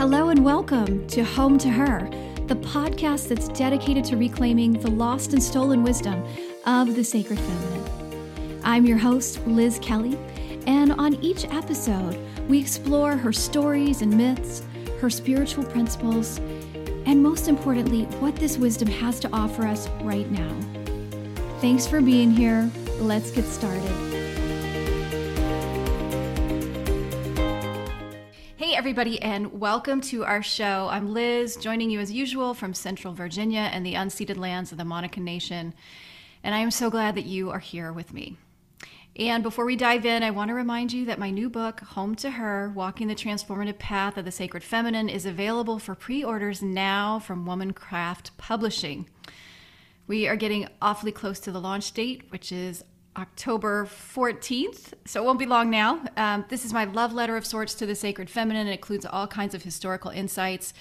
Hello and welcome to Home to Her, the podcast that's dedicated to reclaiming the lost and stolen wisdom of the sacred feminine. I'm your host, Liz Kelly, and on each episode, we explore her stories and myths, her spiritual principles, and most importantly, what this wisdom has to offer us right now. Thanks for being here. Let's get started. Everybody, and welcome to our show. I'm Liz, joining you as usual from Central Virginia and the unceded lands of the Monacan Nation. And I am so glad that you are here with me. And before we dive in, I want to remind you that my new book, Home to Her Walking the Transformative Path of the Sacred Feminine, is available for pre orders now from Womancraft Publishing. We are getting awfully close to the launch date, which is October 14th, so it won't be long now. Um, this is my love letter of sorts to the sacred feminine. It includes all kinds of historical insights,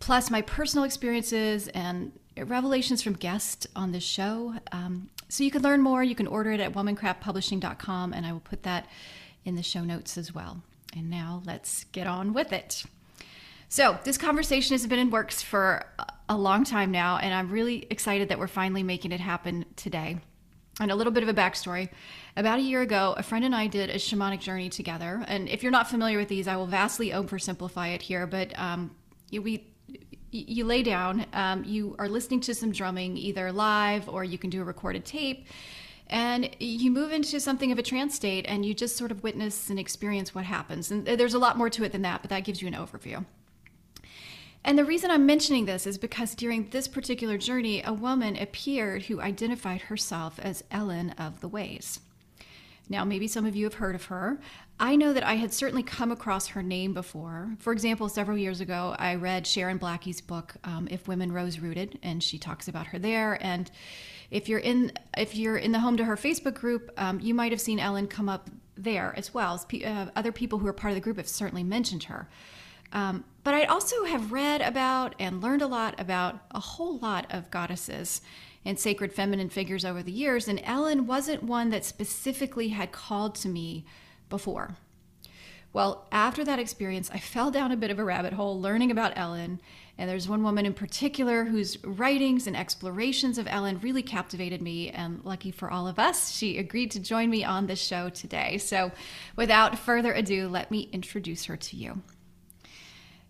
plus my personal experiences and revelations from guests on this show. Um, so you can learn more. You can order it at womancraftpublishing.com, and I will put that in the show notes as well. And now let's get on with it. So, this conversation has been in works for a long time now, and I'm really excited that we're finally making it happen today. And a little bit of a backstory. About a year ago, a friend and I did a shamanic journey together. And if you're not familiar with these, I will vastly oversimplify it here. But um, we, you lay down, um, you are listening to some drumming, either live or you can do a recorded tape. And you move into something of a trance state and you just sort of witness and experience what happens. And there's a lot more to it than that, but that gives you an overview. And the reason I'm mentioning this is because during this particular journey, a woman appeared who identified herself as Elen of the Ways. Now, maybe some of you have heard of her. I know that I had certainly come across her name before. For example, several years ago, I read Sharon Blackie's book, um, "If Women Rose Rooted," and she talks about her there. And if you're in if you're in the Home to Her Facebook group, um, you might have seen Elen come up there as well. As pe- uh, other people who are part of the group have certainly mentioned her. Um, but I also have read about and learned a lot about a whole lot of goddesses and sacred feminine figures over the years, and Elen wasn't one that specifically had called to me before. Well, after that experience, I fell down a bit of a rabbit hole learning about Elen. And there's one woman in particular whose writings and explorations of Elen really captivated me. And lucky for all of us, she agreed to join me on this show today. So without further ado, let me introduce her to you.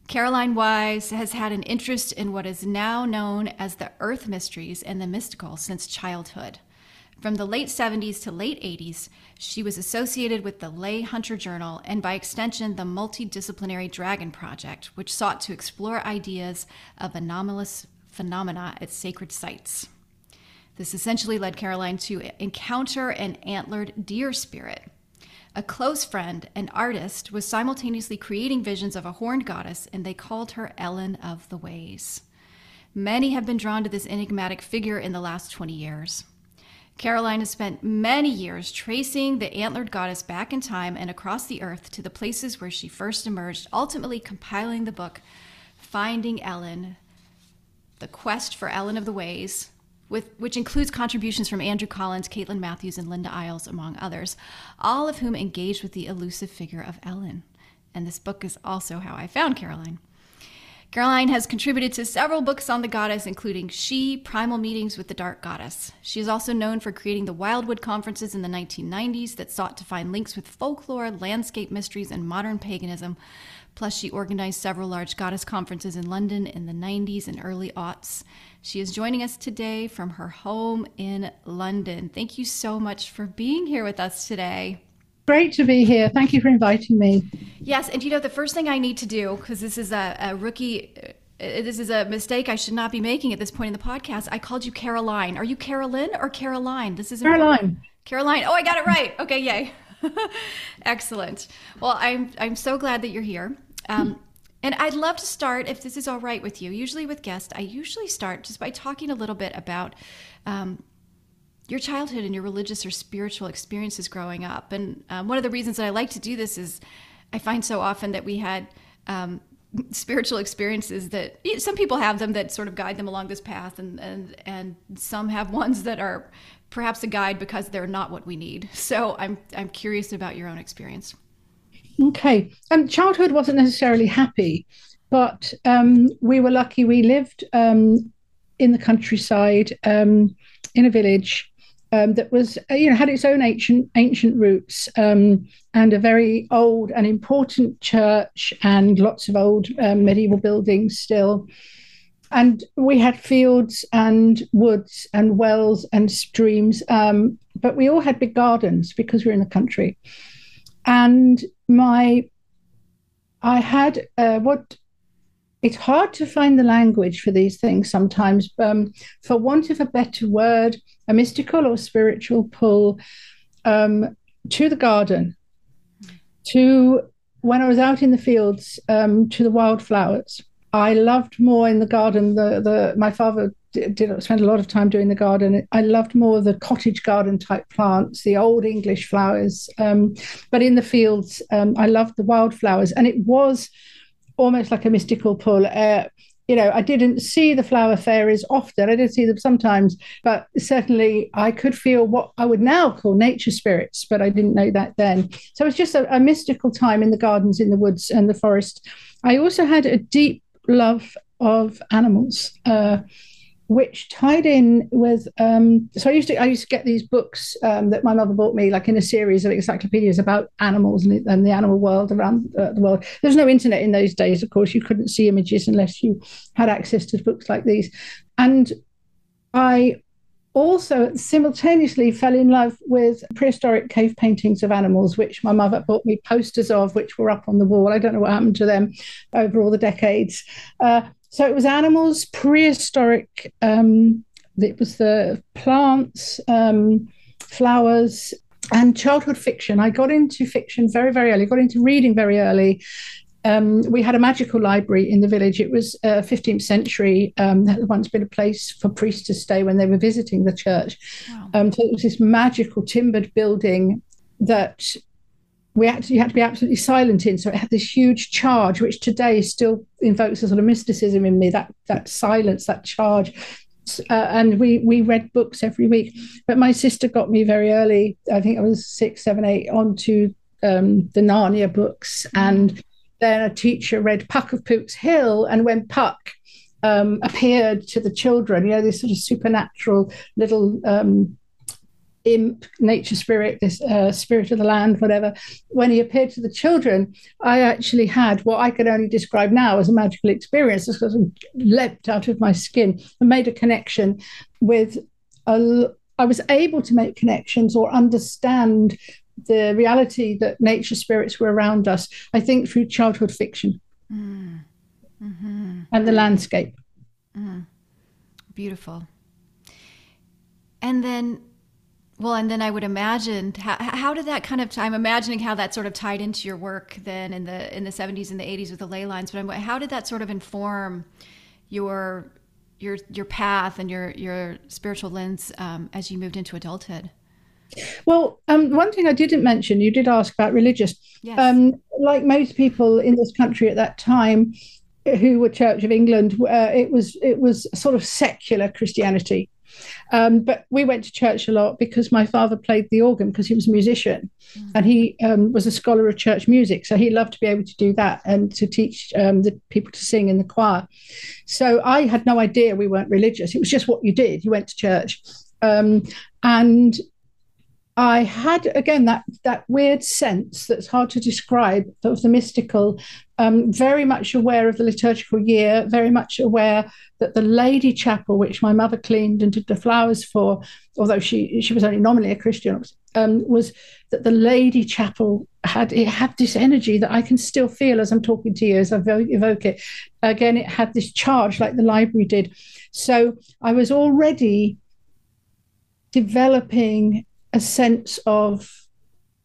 Caroline Wise has had an interest in what is now known as the Earth Mysteries and the mystical since childhood. From the late 70s to late 80s, she was associated with the Ley Hunter Journal and, by extension, the Multidisciplinary Dragon Project, which sought to explore ideas of anomalous phenomena at sacred sites. This essentially led Caroline to encounter an antlered deer spirit a close friend, an artist, was simultaneously creating visions of a horned goddess, and they called her Elen of the Ways. Many have been drawn to this enigmatic figure in the last 20 years. Caroline has spent many years tracing the antlered goddess back in time and across the earth to the places where she first emerged, ultimately compiling the book Finding Elen, The Quest for Elen of the Ways, with, which includes contributions from Andrew Collins, Caitlin Matthews, and Linda Isles, among others, all of whom engaged with the elusive figure of Elen. And this book is also how I found Caroline. Caroline has contributed to several books on the goddess, including She, Primal Meetings with the Dark Goddess. She is also known for creating the Wildwood conferences in the 1990s that sought to find links with folklore, landscape mysteries, and modern paganism. Plus, she organized several large goddess conferences in London in the 90s and early aughts. She is joining us today from her home in London. Thank you so much for being here with us today. Great to be here. Thank you for inviting me. Yes, and you know, the first thing I need to do, because this is a, a rookie uh, this is a mistake I should not be making at this point in the podcast. I called you Caroline. Are you Carolyn or Caroline? This is Caroline. Important. Caroline. Oh, I got it right. Okay, yay. Excellent. Well, I'm I'm so glad that you're here. Um, and I'd love to start, if this is all right with you. Usually with guests, I usually start just by talking a little bit about um, your childhood and your religious or spiritual experiences growing up. And um, one of the reasons that I like to do this is I find so often that we had um, spiritual experiences that some people have them that sort of guide them along this path, and and and some have ones that are perhaps a guide because they're not what we need. So I'm I'm curious about your own experience. Okay. Um, childhood wasn't necessarily happy. but um, we were lucky. We lived um, in the countryside um, in a village um, that was, uh, you know, had its own ancient ancient roots um, and a very old and important church and lots of old medieval buildings still. And we had fields and woods and wells and streams, but we all had big gardens because we were in the country. And my, I had uh, what it's hard to find the language for these things sometimes. Um, for want of a better word, a mystical or spiritual pull um, to the garden, to when I was out in the fields, um, to the wildflowers. I loved more in the garden. The the my father did, did spend a lot of time doing the garden. I loved more the cottage garden type plants, the old English flowers. Um, but in the fields, um, I loved the wildflowers, and it was almost like a mystical pull. Uh, you know, I didn't see the flower fairies often. I did see them sometimes, but certainly I could feel what I would now call nature spirits, but I didn't know that then. So it was just a, a mystical time in the gardens, in the woods, and the forest. I also had a deep love of animals. Uh, which tied in with um, so I used to I used to get these books um, that my mother bought me like in a series of encyclopedias about animals and, and the animal world around uh, the world. There's no internet in those days, of course. You couldn't see images unless you had access to books like these, and I also simultaneously fell in love with prehistoric cave paintings of animals, which my mother bought me posters of, which were up on the wall. I don't know what happened to them over all the decades. Uh, so it was animals, prehistoric. Um, it was the plants, um, flowers, and childhood fiction. I got into fiction very, very early. Got into reading very early. Um, we had a magical library in the village. It was uh, 15th century. Um, had once been a place for priests to stay when they were visiting the church. Wow. Um, so it was this magical timbered building that we actually had to be absolutely silent in. So it had this huge charge, which today still invokes a sort of mysticism in me. That that silence, that charge. Uh, and we we read books every week. But my sister got me very early. I think I was six, seven, eight, onto um, the Narnia books, and then a teacher read Puck of Pook's Hill, and when Puck um, appeared to the children, you know, this sort of supernatural little um, imp, nature spirit, this uh, spirit of the land, whatever, when he appeared to the children, I actually had what I could only describe now as a magical experience. This sort of leapt out of my skin and made a connection with a. I was able to make connections or understand the reality that nature spirits were around us, I think, through childhood fiction mm. mm-hmm. and the landscape. Mm. Beautiful. And then well, and then I would imagine how, how did that kind of I'm imagining how that sort of tied into your work then in the in the 70s and the 80s with the ley lines. But I'm, how did that sort of inform your your your path and your your spiritual lens um, as you moved into adulthood? Well, um, one thing I didn't mention, you did ask about religious. Yes. Um, like most people in this country at that time, who were Church of England, uh, it was it was sort of secular Christianity. Um, but we went to church a lot because my father played the organ because he was a musician mm. and he um, was a scholar of church music. So he loved to be able to do that and to teach um, the people to sing in the choir. So I had no idea we weren't religious. It was just what you did. You went to church. Um, and I had again that that weird sense that's hard to describe of the mystical. Um, very much aware of the liturgical year, very much aware that the Lady Chapel, which my mother cleaned and did the flowers for, although she she was only nominally a Christian, um, was that the Lady Chapel had it had this energy that I can still feel as I'm talking to you as I evoke it. Again, it had this charge like the library did. So I was already developing a sense of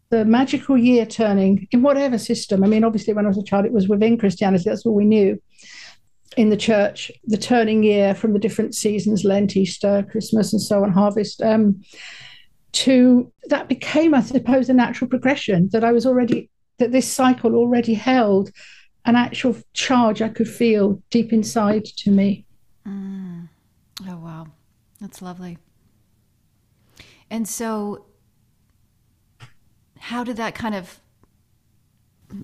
the magical year turning in whatever system. I mean, obviously, when I was a child, it was within Christianity, that's all we knew in the church, the turning year from the different seasons Lent, Easter, Christmas, and so on, harvest. Um, to that became, I suppose, a natural progression that I was already, that this cycle already held an actual charge I could feel deep inside to me. Mm. Oh, wow. That's lovely. And so, how did that kind of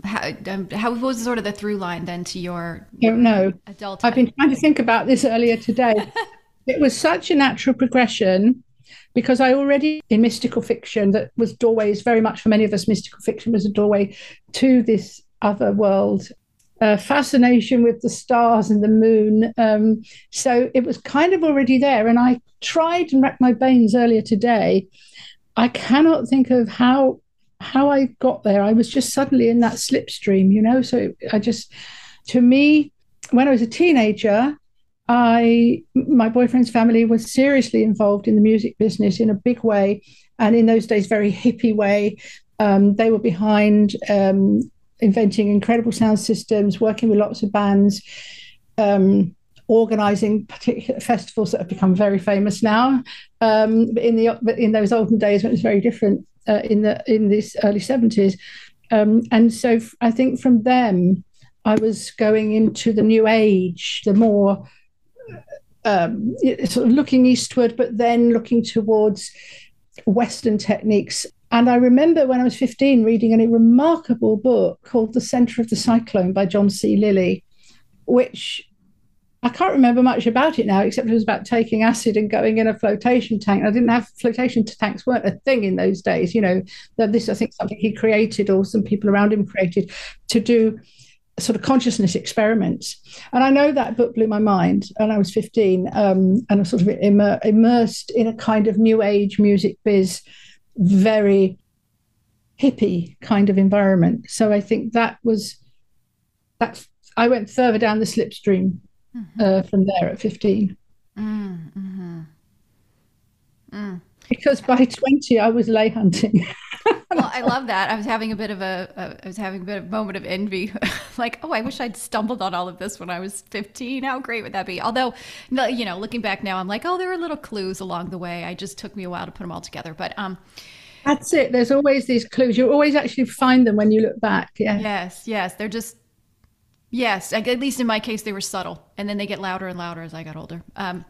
how, um, how was sort of the through line then to your don't know. adult i've been trying to think about this earlier today. It was such a natural progression because I already in mystical fiction that was doorways very much for many of us mystical fiction was a doorway to this other world uh, fascination with the stars and the moon. Um, so it was kind of already there. And I tried and racked my brains earlier today. I cannot think of how how I got there. I was just suddenly in that slipstream you know? So I just to me when I was a teenager I my boyfriend's family was seriously involved in the music business in a big way, and in those days, very hippie way. Um, they were behind um, inventing incredible sound systems, working with lots of bands, um, organizing particular festivals that have become very famous now. Um, but in the but in those olden days, when it was very different uh, in the in this early seventies, um, and so I think from them. I was going into the new age, the more um, sort of looking eastward, but then looking towards Western techniques. And I remember when I was 15 reading a remarkable book called The Center of the Cyclone by John C. Lilly, which I can't remember much about it now, except it was about taking acid and going in a flotation tank. I didn't have flotation tanks weren't a thing in those days. You know, That this I think something he created or some people around him created to do sort of consciousness experiments. And I know that book blew my mind. And I was 15 um, and I was sort of immer- immersed in a kind of new age music biz, very hippie kind of environment. So I think that was that. I went further down the slipstream mm-hmm. uh, from there at 15. Mm, mm-hmm. Mm. Because by 20, I was ley hunting. well, I love that. I was having a bit of a, I was having a bit of a moment of envy. like, oh, I wish I'd stumbled on all of this when I was 15. How great would that be? Although, you know, looking back now, I'm like, oh, there were little clues along the way. I just took me a while to put them all together. But, um, that's it. There's always these clues. You always actually find them when you look back. Yeah. Yes. Yes. They're just, yes. At least in my case, they were subtle, and then they get louder and louder as I got older. Um,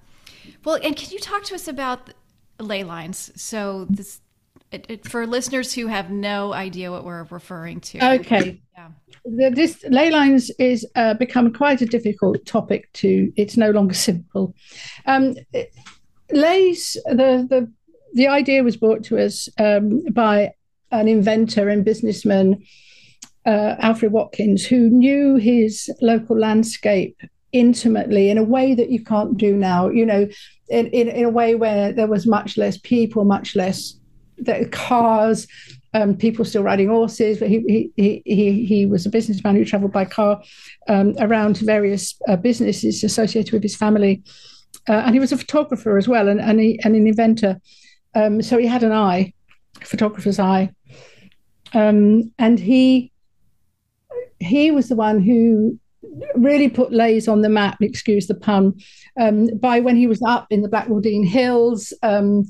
well, and can you talk to us about ley lines? So this it, it, for listeners who have no idea what we're referring to. Okay. Yeah. The, this ley lines is uh, become quite a difficult topic to. It's no longer simple. Um, leys the the the idea was brought to us um, by an inventor and businessman, uh, Alfred Watkins, who knew his local landscape intimately in a way that you can't do now. You know, in, in, in a way where there was much less people, much less the cars, um, people still riding horses. But he he he he was a businessman who travelled by car um, around various uh, businesses associated with his family, uh, and he was a photographer as well, and and, he, and an inventor. Um, so he had an eye, photographer's eye, um, and he he was the one who really put leys on the map, excuse the pun, um, by when he was up in the Blackwardine Hills, um,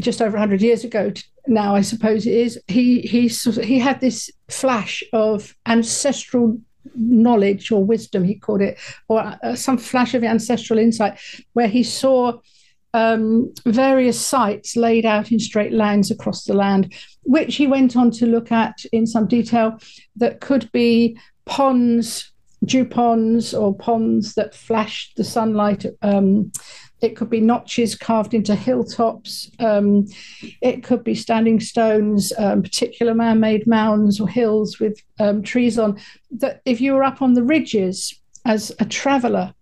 just over 100 years ago now, I suppose it is, he, he, he had this flash of ancestral knowledge or wisdom, he called it, or uh, some flash of ancestral insight, where he saw um, various sites laid out in straight lines across the land, which he went on to look at in some detail that could be ponds, dew ponds, or ponds that flashed the sunlight um, it could be notches carved into hilltops. Um, it could be standing stones, um, particular man made mounds or hills with um, trees on. That if you were up on the ridges as a traveler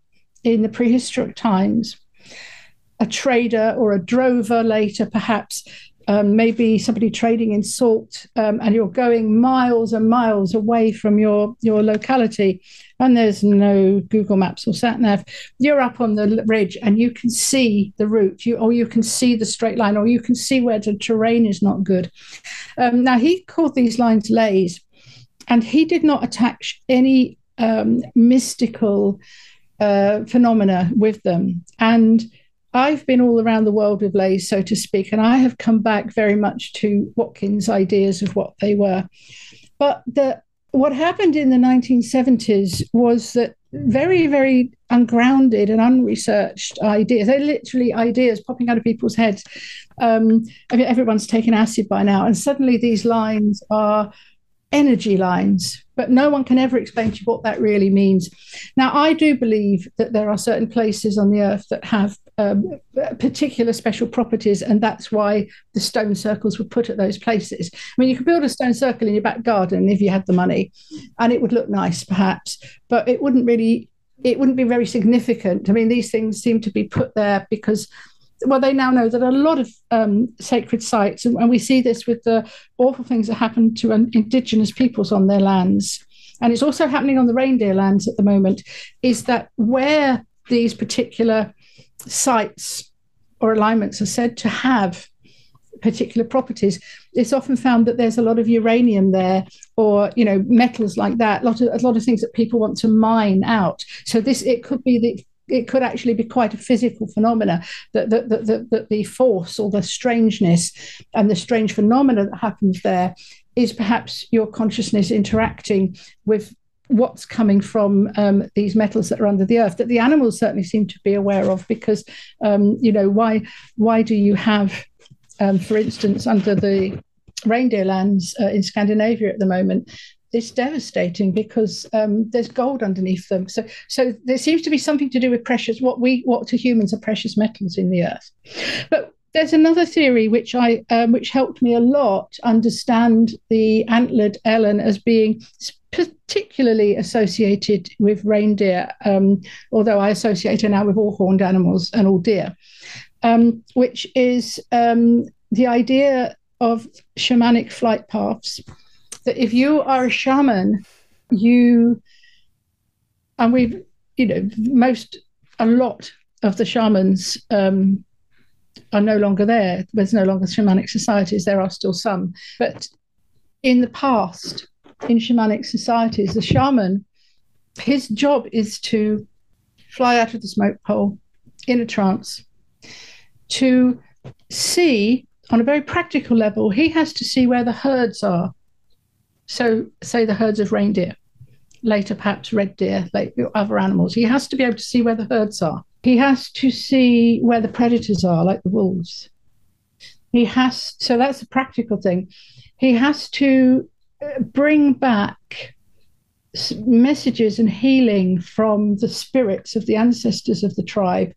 in the prehistoric times, a trader or a drover later, perhaps, um, maybe somebody trading in salt, um, and you're going miles and miles away from your your locality, and there's no Google Maps or sat nav. You're up on the ridge, and you can see the route, you or you can see the straight line, or you can see where the terrain is not good. Um, now he called these lines leys, and he did not attach any um, mystical uh, phenomena with them, and I've been all around the world with leys, so to speak, and I have come back very much to Watkins' ideas of what they were. But the, what happened in the 1970s was that very, very ungrounded and unresearched ideas, they're literally ideas popping out of people's heads. Um, I mean, everyone's taken acid by now, and suddenly these lines are energy lines, but no one can ever explain to you what that really means. Now, I do believe that there are certain places on the earth that have um, particular special properties, and that's why the stone circles were put at those places. I mean, you could build a stone circle in your back garden if you had the money, and it would look nice, perhaps, but it wouldn't really. It wouldn't be very significant. I mean, these things seem to be put there because well, they now know that a lot of um, sacred sites, and, and, we see this with the awful things that happen to um, indigenous peoples on their lands, and it's also happening on the reindeer lands at the moment, is that where these particular sites or alignments are said to have particular properties, it's often found that there's a lot of uranium there, or you know metals like that. A lot of a lot of things that people want to mine out. So this it could be the it could actually be quite a physical phenomena that, that, that, that, that the force or the strangeness and the strange phenomena that happens there is perhaps your consciousness interacting with what's coming from um, these metals that are under the earth that the animals certainly seem to be aware of because um, you know why why do you have um, for instance under the reindeer lands uh, in Scandinavia at the moment it's devastating because um, there's gold underneath them. So, so there seems to be something to do with precious, what we, what to humans are precious metals in the earth. But there's another theory which I, um, which helped me a lot understand the antlered Elen as being particularly associated with reindeer, um, although I associate her now with all horned animals and all deer, um, which is um, the idea of shamanic flight paths that if you are a shaman, you and we've you know most a lot of the shamans um, are no longer there. There's no longer shamanic societies. There are still some, but in the past, in shamanic societies, the shaman, his job is to fly out of the smoke pole in a trance to see on a very practical level. He has to see where the herds are so, say the herds of reindeer, later perhaps red deer, like other animals. He has to be able to see where the herds are. He has to see where the predators are, like the wolves. He has, so that's a practical thing. He has to uh, bring back messages and healing from the spirits of the ancestors of the tribe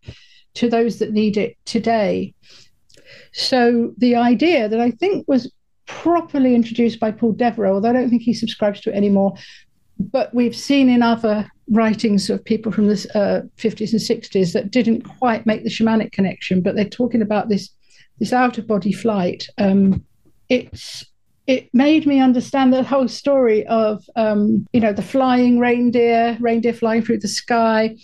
to those that need it today. So the idea that I think was properly introduced by Paul Devereux, although I don't think he subscribes to it anymore. But we've seen in other writings of people from the uh, 50s and 60s that didn't quite make the shamanic connection, but they're talking about this this out of body flight. Um, it's it made me understand the whole story of um, you know the flying reindeer, reindeer flying through the sky,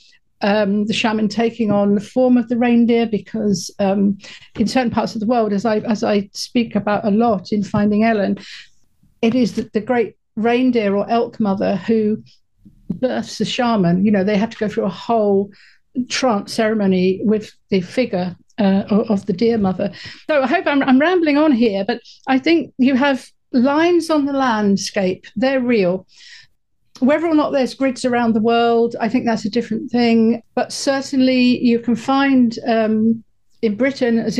um, the shaman taking on the form of the reindeer because um, in certain parts of the world, as I as I speak about a lot in Finding Elen, it is the, the great reindeer or elk mother who births the shaman. You know, they have to go through a whole trance ceremony with the figure uh, of the deer mother. So I hope I'm, I'm rambling on here, but I think you have lines on the landscape. They're real. Whether or not there's grids around the world, I think that's a different thing. But certainly, you can find um, in Britain, as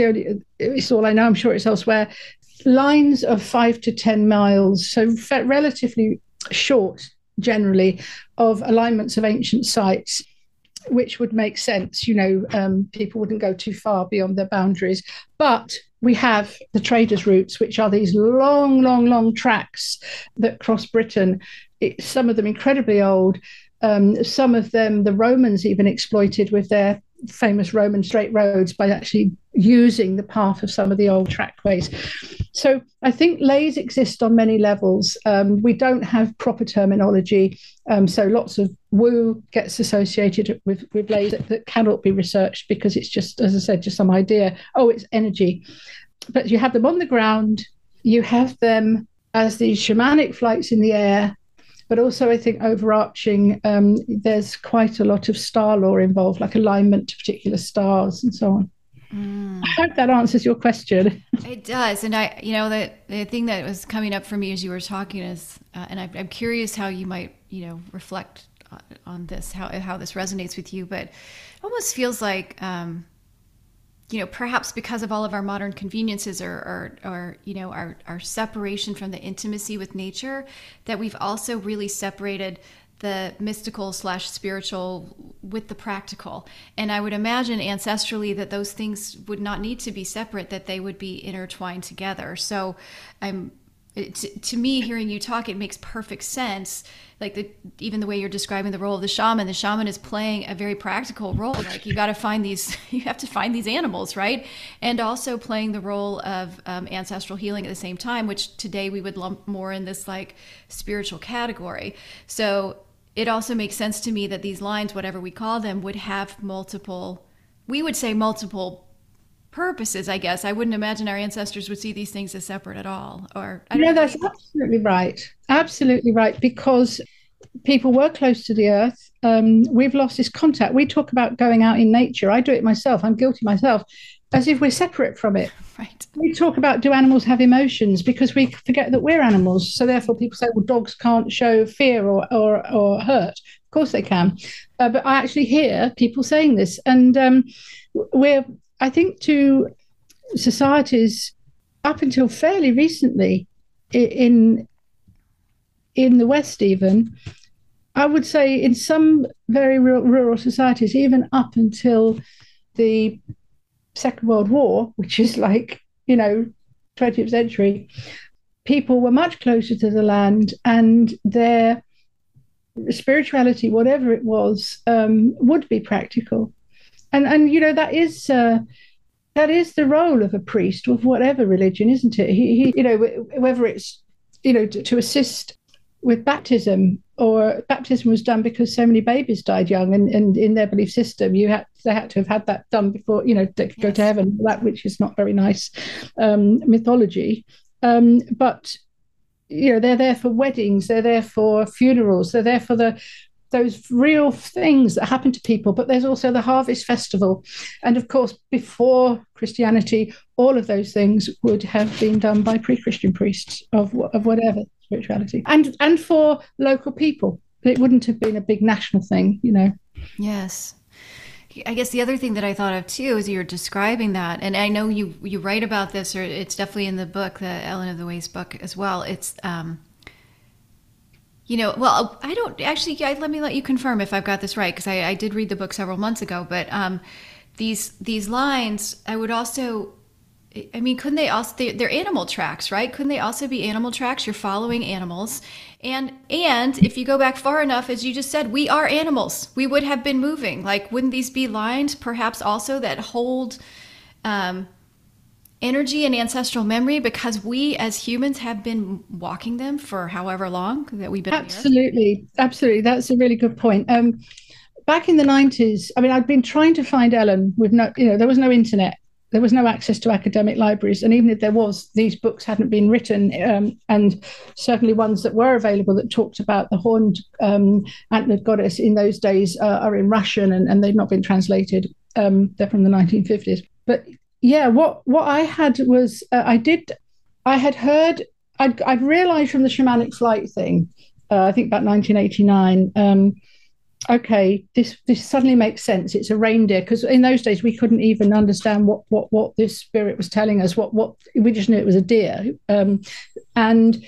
it's all I know, I'm sure it's elsewhere, lines of five to 10 miles, so relatively short generally, of alignments of ancient sites, which would make sense. You know, um, people wouldn't go too far beyond their boundaries. But we have the traders' routes, which are these long, long, long tracks that cross Britain it, some of them incredibly old. Um, some of them the Romans even exploited with their famous Roman straight roads by actually using the path of some of the old trackways. So I think leys exist on many levels. Um, we don't have proper terminology, um, so lots of woo gets associated with with leys that, that, cannot be researched because it's just, as I said, just some idea. Oh, it's energy, but you have them on the ground. You have them as these shamanic flights in the air but also I think overarching, um, there's quite a lot of star lore involved, like alignment to particular stars and so on. Mm. I hope that answers your question. It does, and I, you know, the the thing that was coming up for me as you were talking is, uh, and I, I'm curious how you might, you know, reflect on this, how how this resonates with you. But it almost feels like, um, you know, perhaps because of all of our modern conveniences or, or, or, you know, our, our separation from the intimacy with nature, that we've also really separated the mystical slash spiritual with the practical. And I would imagine ancestrally that those things would not need to be separate, that they would be intertwined together. So I'm it, to, me hearing you talk it makes perfect sense like the even the way you're describing the role of the shaman the shaman is playing a very practical role like you got to find these you have to find these animals right? And also playing the role of um, ancestral healing at the same time which today we would lump more in this like spiritual category. So it also makes sense to me that these lines whatever we call them would have multiple we would say multiple purposes, I guess. I wouldn't imagine our ancestors would see these things as separate at all. Or I no, that's absolutely right. Absolutely right. Because people were close to the earth. Um, we've lost this contact. We talk about going out in nature. I do it myself. I'm guilty myself, as if we're separate from it. Right. We talk about do animals have emotions because we forget that we're animals. So therefore, people say, well, dogs can't show fear or or, or hurt. Of course they can, uh, but I actually hear people saying this, and um, we're I think to societies up until fairly recently in in the West, even I would say in some very rural societies, even up until the Second World War, which is like you know 20th century, people were much closer to the land, and their spirituality, whatever it was, um, would be practical and and you know that is uh, that is the role of a priest of whatever religion, isn't it? He, he you know whether it's you know to, to, assist with baptism or baptism was done because so many babies died young and, and in their belief system you had they had to have had that done before you know to yes. go to heaven that which is not very nice um, mythology um, but you know they're there for weddings they're there for funerals they're there for the those real things that happen to people. But there's also the Harvest Festival. And of course, before Christianity, all of those things would have been done by pre Christian priests of, of whatever spirituality. And, and for local people. It wouldn't have been a big national thing, you know. Yes. I guess the other thing that I thought of too is you're describing that, and I know you you write about this, or it's definitely in the book, the Ellen of the Ways book as well. It's um, you know, well, I don't actually. Let me let you confirm if I've got this right because I, I, did read the book several months ago. But um, these these lines, I would also. I mean, couldn't they also? They, they're animal tracks, right? Couldn't they also be animal tracks? You're following animals, and and if you go back far enough, as you just said, we are animals. We would have been moving. Like, wouldn't these be lines, perhaps also that hold? Um, energy and ancestral memory because we as humans have been walking them for however long that we've been absolutely. Absolutely. That's a really good point. Um, back in the 90s i mean i'd been trying to find elen with no you know there was no internet. There was no access to academic libraries. And even if there was these books hadn't been written um, and certainly ones that were available that talked about the horned um, antlered goddess in those days uh, are in russian and, and they've not been translated. Um, they're from the 1950s but yeah, what what I had was uh, I did I had heard I'd, I'd realised from the shamanic flight thing, uh, I think about 1989. Um, okay, this this suddenly makes sense. It's a reindeer because in those days we couldn't even understand what what what this spirit was telling us. What what we just knew it was a deer, um, and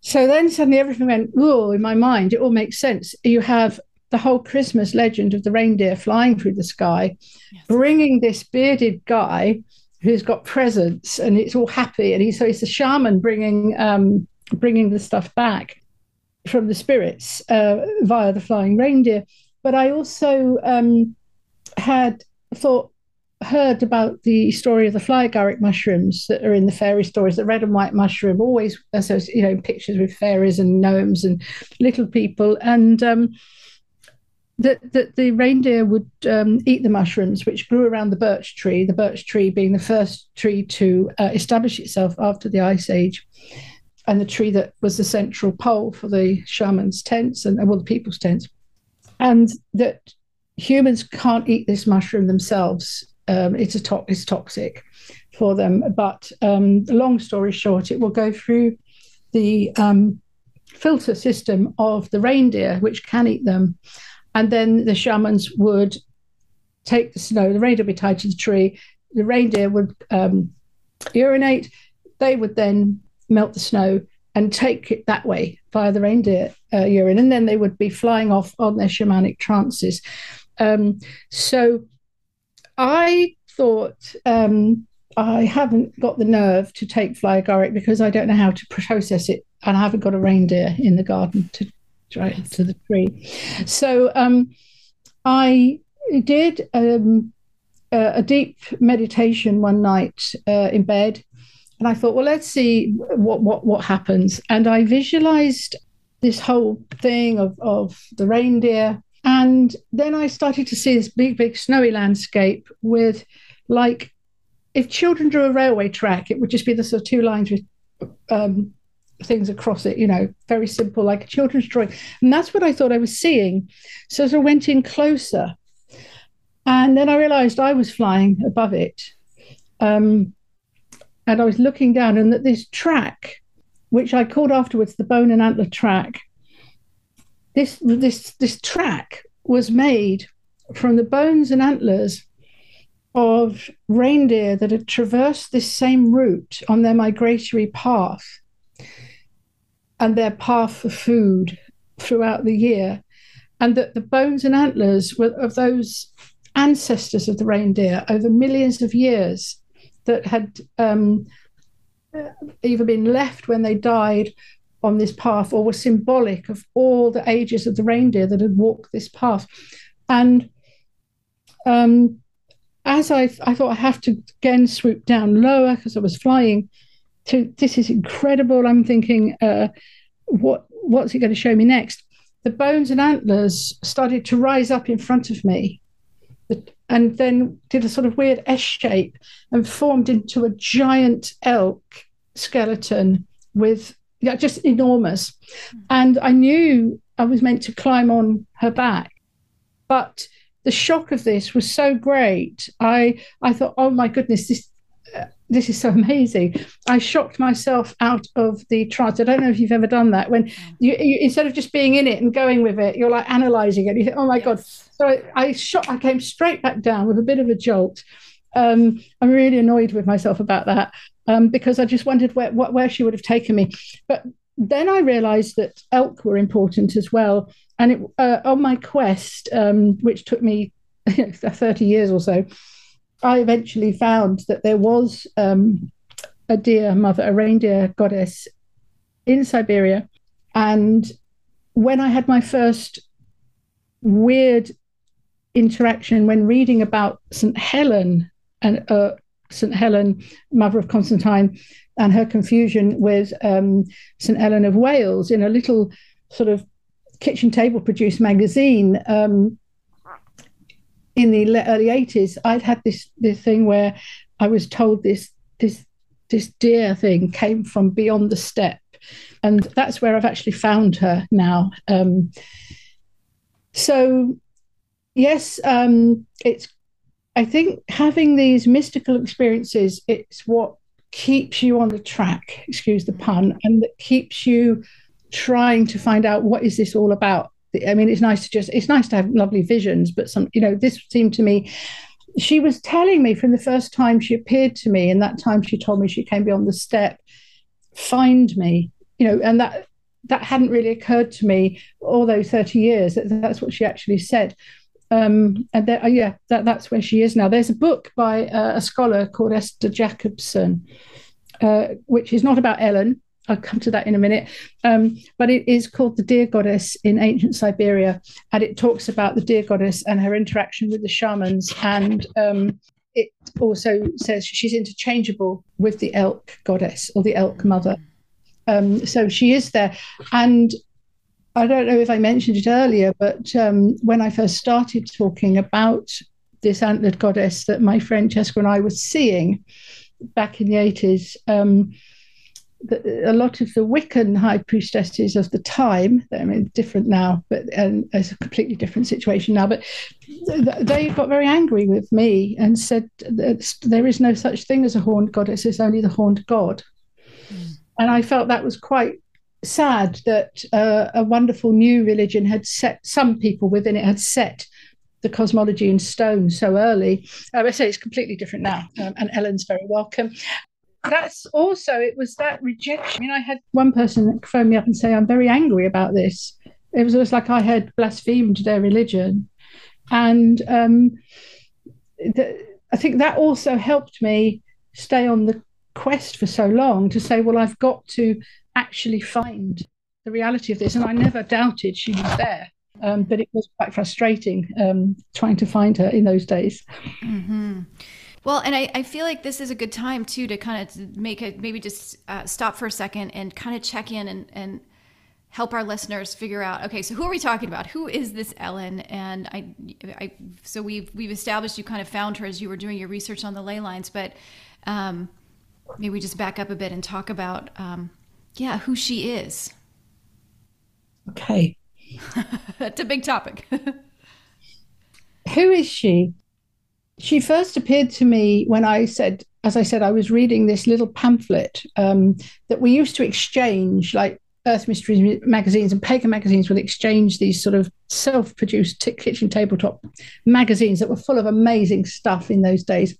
so then suddenly everything went oh in my mind. It all makes sense. You have the whole Christmas legend of the reindeer flying through the sky, yes. bringing this bearded guy who's got presents and it's all happy. And he, so he's a shaman bringing um, bringing the stuff back from the spirits uh, via the flying reindeer. But I also um, had thought heard about the story of the fly agaric mushrooms that are in the fairy stories, the red and white mushroom, always you know pictures with fairies and gnomes and little people. And um, that, that the reindeer would um, eat the mushrooms which grew around the birch tree, the birch tree being the first tree to uh, establish itself after the Ice Age, and the tree that was the central pole for the shamans' tents and well, the people's tents, and that humans can't eat this mushroom themselves. Um, it's a to- it's toxic for them. But um, long story short, it will go through the um, filter system of the reindeer, which can eat them and then the shamans would take the snow, the reindeer would be tied to the tree, the reindeer would um, urinate. They would then melt the snow and take it that way via the reindeer uh, urine, and then they would be flying off on their shamanic trances. Um, so I thought um, I haven't got the nerve to take fly agaric because I don't know how to process it, and I haven't got a reindeer in the garden to it to the tree. So um, I did um, a, a, deep meditation one night uh, in bed, and I thought, well, let's see what what what happens. And I visualized this whole thing of of the reindeer, and then I started to see this big, big snowy landscape with like if children drew a railway track, it would just be the sort of two lines with um, things across it, you know, very simple, like a children's drawing. And that's what I thought I was seeing. So as I went in closer, and then I realized I was flying above it. Um, and I was looking down, and that this track, which I called afterwards the bone and antler track, this this this track was made from the bones and antlers of reindeer that had traversed this same route on their migratory path and their path for food throughout the year, and that the bones and antlers were of those ancestors of the reindeer over millions of years that had um, either been left when they died on this path or were symbolic of all the ages of the reindeer that had walked this path. And um, as I, I thought I have to again swoop down lower because I was flying to this is incredible. I'm thinking, uh, what what's he going to show me next? The bones and antlers started to rise up in front of me, and then did a sort of weird S shape and formed into a giant elk skeleton with yeah, just enormous. And I knew I was meant to climb on her back, but the shock of this was so great. I I thought, oh my goodness, this this is so amazing. I shocked myself out of the trance. I don't know if you've ever done that. When you, you instead of just being in it and going with it, you're like analyzing it. You think, oh my yes. god. So I, I shot. I came straight back down with a bit of a jolt. Um, I'm really annoyed with myself about that um, because I just wondered where where she would have taken me. But then I realised that elk were important as well. And it, uh, on my quest, um, which took me 30 years or so, I eventually found that there was um, a deer mother, a reindeer goddess in Siberia. And when I had my first weird interaction when reading about St. Helen and uh, St. Helen, mother of Constantine, and her confusion with um, St. Helen of Wales in a little sort of kitchen table produced magazine um, in the early 80s, I'd had this this thing where I was told this this this deer thing came from beyond the steppe, and that's where I've actually found her now. Um, so, yes, um, it's. I think having these mystical experiences, it's what keeps you on the track. Excuse the pun, and that keeps you trying to find out what is this all about I mean, it's nice to just, it's nice to have lovely visions, but some, you know, this seemed to me, she was telling me from the first time she appeared to me, and that time she told me she came beyond the steppe, find me, you know, and that, that hadn't really occurred to me all those 30 years. That, that's what she actually said. Um, and there, yeah, that, that's where she is now. There's a book by uh, a scholar called Esther Jacobson, uh, which is not about Elen. I'll come to that in a minute. Um, but it is called The Deer Goddess in Ancient Siberia. And it talks about the deer goddess and her interaction with the shamans. And um, it also says she's interchangeable with the elk goddess or the elk mother. Um, so she is there. And I don't know if I mentioned it earlier, but um, when I first started talking about this antlered goddess that my friend Chesca and I were seeing back in the 80s, a lot of the Wiccan high priestesses of the time, I mean, different now, but and it's a completely different situation now. But they got very angry with me and said that there is no such thing as a horned goddess; it's only the horned god. Mm. And I felt that was quite sad that uh, a wonderful new religion had set some people within it had set the cosmology in stone so early. I say it's completely different now, um, and Elen's very welcome. That's also it was that rejection. I mean, I had one person phone me up and say, "I'm very angry about this." It was almost like I had blasphemed their religion, and um, the, I think that also helped me stay on the quest for so long to say, "Well, I've got to actually find the reality of this," and I never doubted she was there. Um, but it was quite frustrating um, trying to find her in those days. Mm-hmm. Well, and I, I feel like this is a good time too to kind of make it maybe just uh, stop for a second and kind of check in and, and help our listeners figure out okay so who are we talking about? Who is this elen? And i, I so we've we've established you kind of found her as you were doing your research on the ley lines but um, maybe we just back up a bit and talk about um, yeah who she is. Okay. It's a big topic. Who is she she first appeared to me when I said, as I said, I was reading this little pamphlet um, that we used to exchange, like Earth Mysteries magazines and pagan magazines would exchange these sort of self produced t- kitchen tabletop magazines that were full of amazing stuff in those days.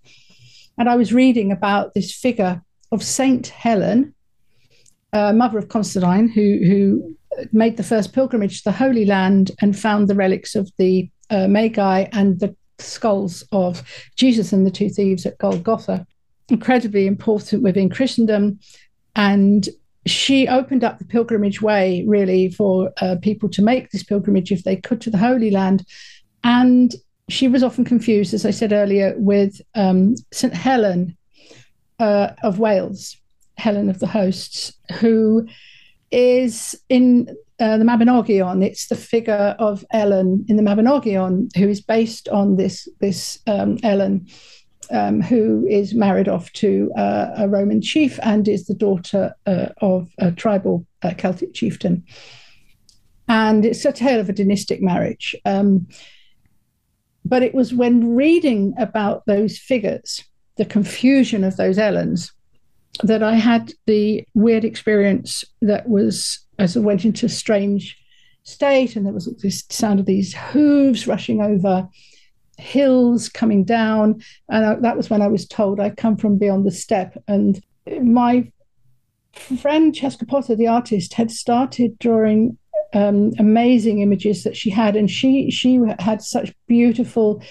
And I was reading about this figure of Saint Helen, uh, mother of Constantine, who, who made the first pilgrimage to the Holy Land and found the relics of the uh, Magi and the skulls of Jesus and the two thieves at Golgotha. Incredibly important within Christendom. And she opened up the pilgrimage way really for uh, people to make this pilgrimage if they could to the Holy Land. And she was often confused, as I said earlier, with um, St. Helen uh, of Wales, Helen of the Hosts, who is in uh, the Mabinogion. It's the figure of Elen in the Mabinogion, who is based on this this um, Elen, um, who is married off to uh, a Roman chief and is the daughter uh, of a tribal uh, Celtic chieftain. And it's a tale of a dynastic marriage. Um, but it was when reading about those figures, the confusion of those Elens, that I had the weird experience that was as I went into a strange state, and there was this sound of these hooves rushing over hills coming down. And I, that was when I was told I'd come from beyond the steppe. And my friend Chesca Potter, the artist, had started drawing um, amazing images that she had, and she she had such beautiful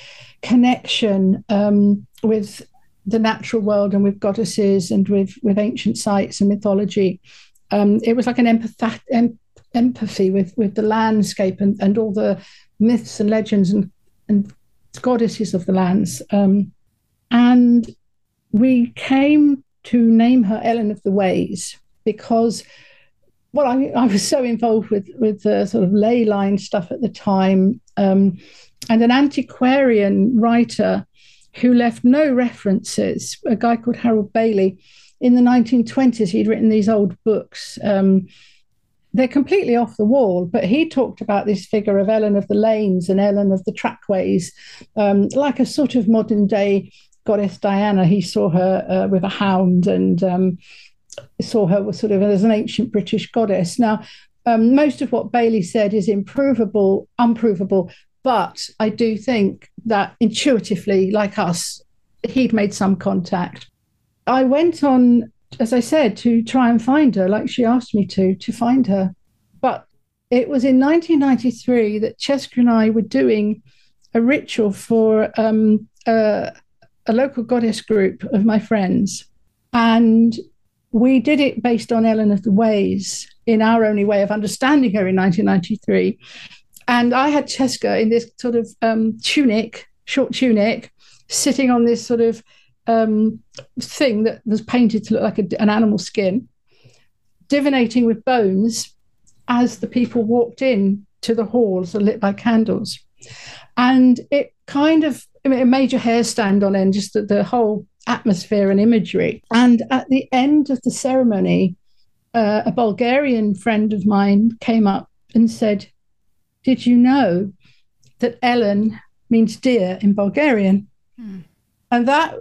connection um, with the natural world and with goddesses and with with ancient sites and mythology um, it was like an em- empathy with with the landscape and, and all the myths and legends and, and goddesses of the lands. Um, and we came to name her Elen of the Ways because, well, I, I was so involved with with the sort of ley line stuff at the time, um, and an antiquarian writer who left no references, a guy called Harold Bayley in the 1920s, he'd written these old books. Um, they're completely off the wall, but he talked about this figure of Elen of the Lanes and Elen of the Trackways, um, like a sort of modern day goddess Diana. He saw her uh, with a hound and um, saw her sort of as an ancient British goddess. Now, um, most of what Bayley said is improvable, unprovable, but I do think that intuitively, like us, he'd made some contact. I went on, as I said, to try and find her, like she asked me to, to find her. But it was in 1993 that Chesca and I were doing a ritual for um, a, a local goddess group of my friends. And we did it based on the Ways in our only way of understanding her in 1993. And I had Chesca in this sort of um, tunic, short tunic, sitting on this sort of um, thing that was painted to look like a, an animal skin, divinating with bones as the people walked in to the halls lit by candles. And it kind of it made your hair stand on end, just the, the whole atmosphere and imagery. And at the end of the ceremony, uh, a Bulgarian friend of mine came up and said, Did you know that Elen means deer in Bulgarian? Hmm. And that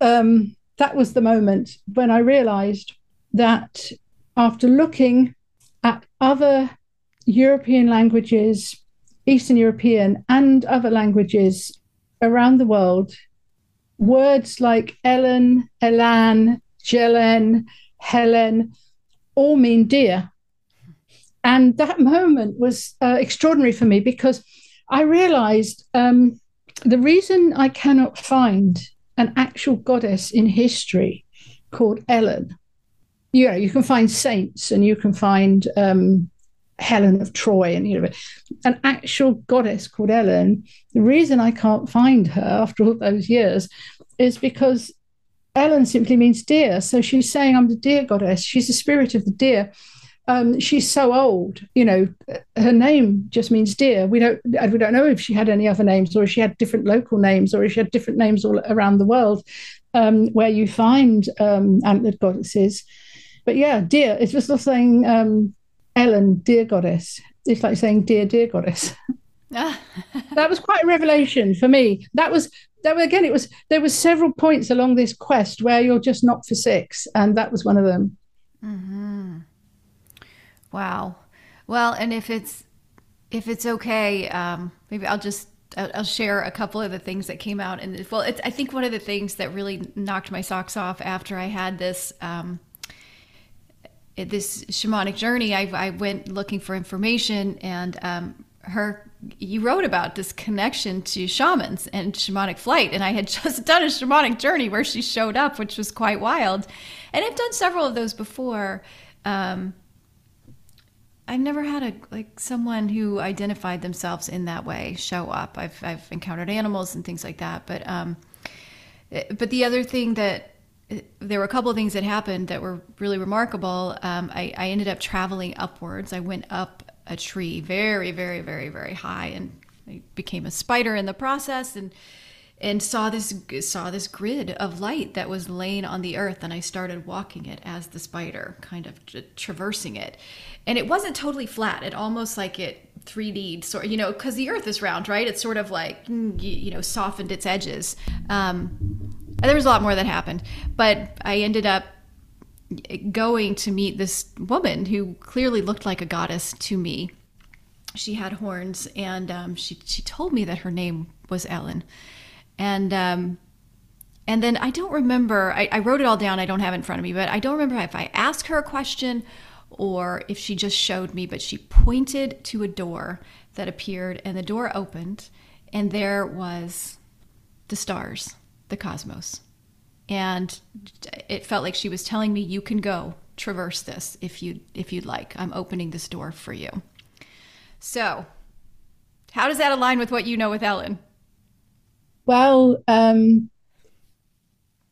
um, that was the moment when I realized that after looking at other European languages Eastern European and other languages around the world, words like Elen, Elan, Jelen, Helen all mean dear. And that moment was uh, extraordinary for me because I realized um, the reason I cannot find an actual goddess in history called Elen. You know, you can find saints and you can find um, Helen of Troy and you know an actual goddess called Elen. The reason I can't find her after all those years is because Elen simply means deer. So she's saying I'm the deer goddess. She's the spirit of the deer. Um, she's so old, you know, her name just means dear. We don't we don't know if she had any other names or if she had different local names or if she had different names all around the world um, where you find um, antlered goddesses. But yeah, dear. It's just like saying um, Elen, dear goddess. It's like saying dear, dear goddess. that was quite a revelation for me. That was that again. It was there were several points along this quest where you're just not for six, and that was one of them. Mm-hmm. Wow. Well, and if it's if it's okay, um, maybe I'll just I'll share a couple of the things that came out. And well, I think one of the things that really knocked my socks off after I had this um, this shamanic journey, I, I, went looking for information, and um, her you wrote about this connection to shamans and shamanic flight, and I had just done a shamanic journey where she showed up, which was quite wild, and I've done several of those before. Um, I've never had a like someone who identified themselves in that way show up. I've I've encountered animals and things like that, but um, eh, but the other thing that eh, there were a couple of things that happened that were really remarkable. Um, I, I ended up traveling upwards. I went up a tree very, very, very, very high, and I became a spider in the process, and and saw this saw this grid of light that was laying on the earth and i started walking it as the spider kind of traversing it. And it wasn't totally flat. It almost like it 3d sort you know because the earth is round right? It's sort of like mm, you know softened its edges. Um, there was a lot more that happened but i ended up going to meet this woman who clearly looked like a goddess to me. She had horns and um, she, she told me that her name was elen and um, and then I don't remember. I, I wrote it all down. I don't have it in front of me, but I don't remember if I asked her a question or if she just showed me. But she pointed to a door that appeared, and the door opened, and there was the stars, the cosmos, and it felt like she was telling me, "You can go traverse this if you if you'd like. I'm opening this door for you." So, how does that align with what you know with Elen? Well, um,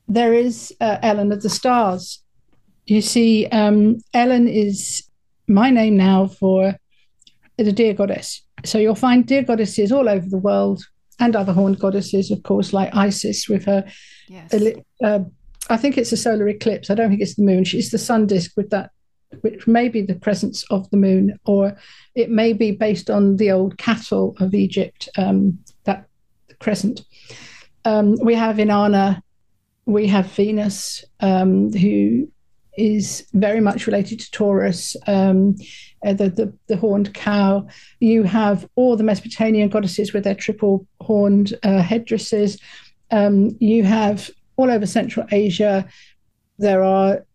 there is uh, Elen of the Stars. You see, um, Elen is my name now for the deer goddess. So you'll find deer goddesses all over the world and other horned goddesses, of course, like Isis with her. Yes. Uh, I think it's a solar eclipse. I don't think it's the moon. She's the sun disk with that, which may be the presence of the moon, or it may be based on the old cattle of Egypt, um, crescent. Um, we have Inanna, we have Venus, um, who is very much related to Taurus, um, uh, the, the, the horned cow. You have all the Mesopotamian goddesses with their triple horned uh, headdresses. Um, you have all over Central Asia. There are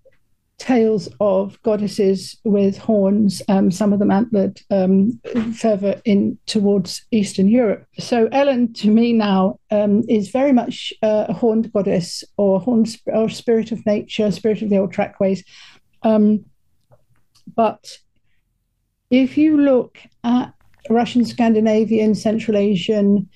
tales of goddesses with horns, um, some of them antlered, um, further in towards Eastern Europe. So Elen, to me now, um, is very much a horned goddess or horned or spirit of nature, spirit of the old trackways. Um, but if you look at Russian, Scandinavian, Central Asian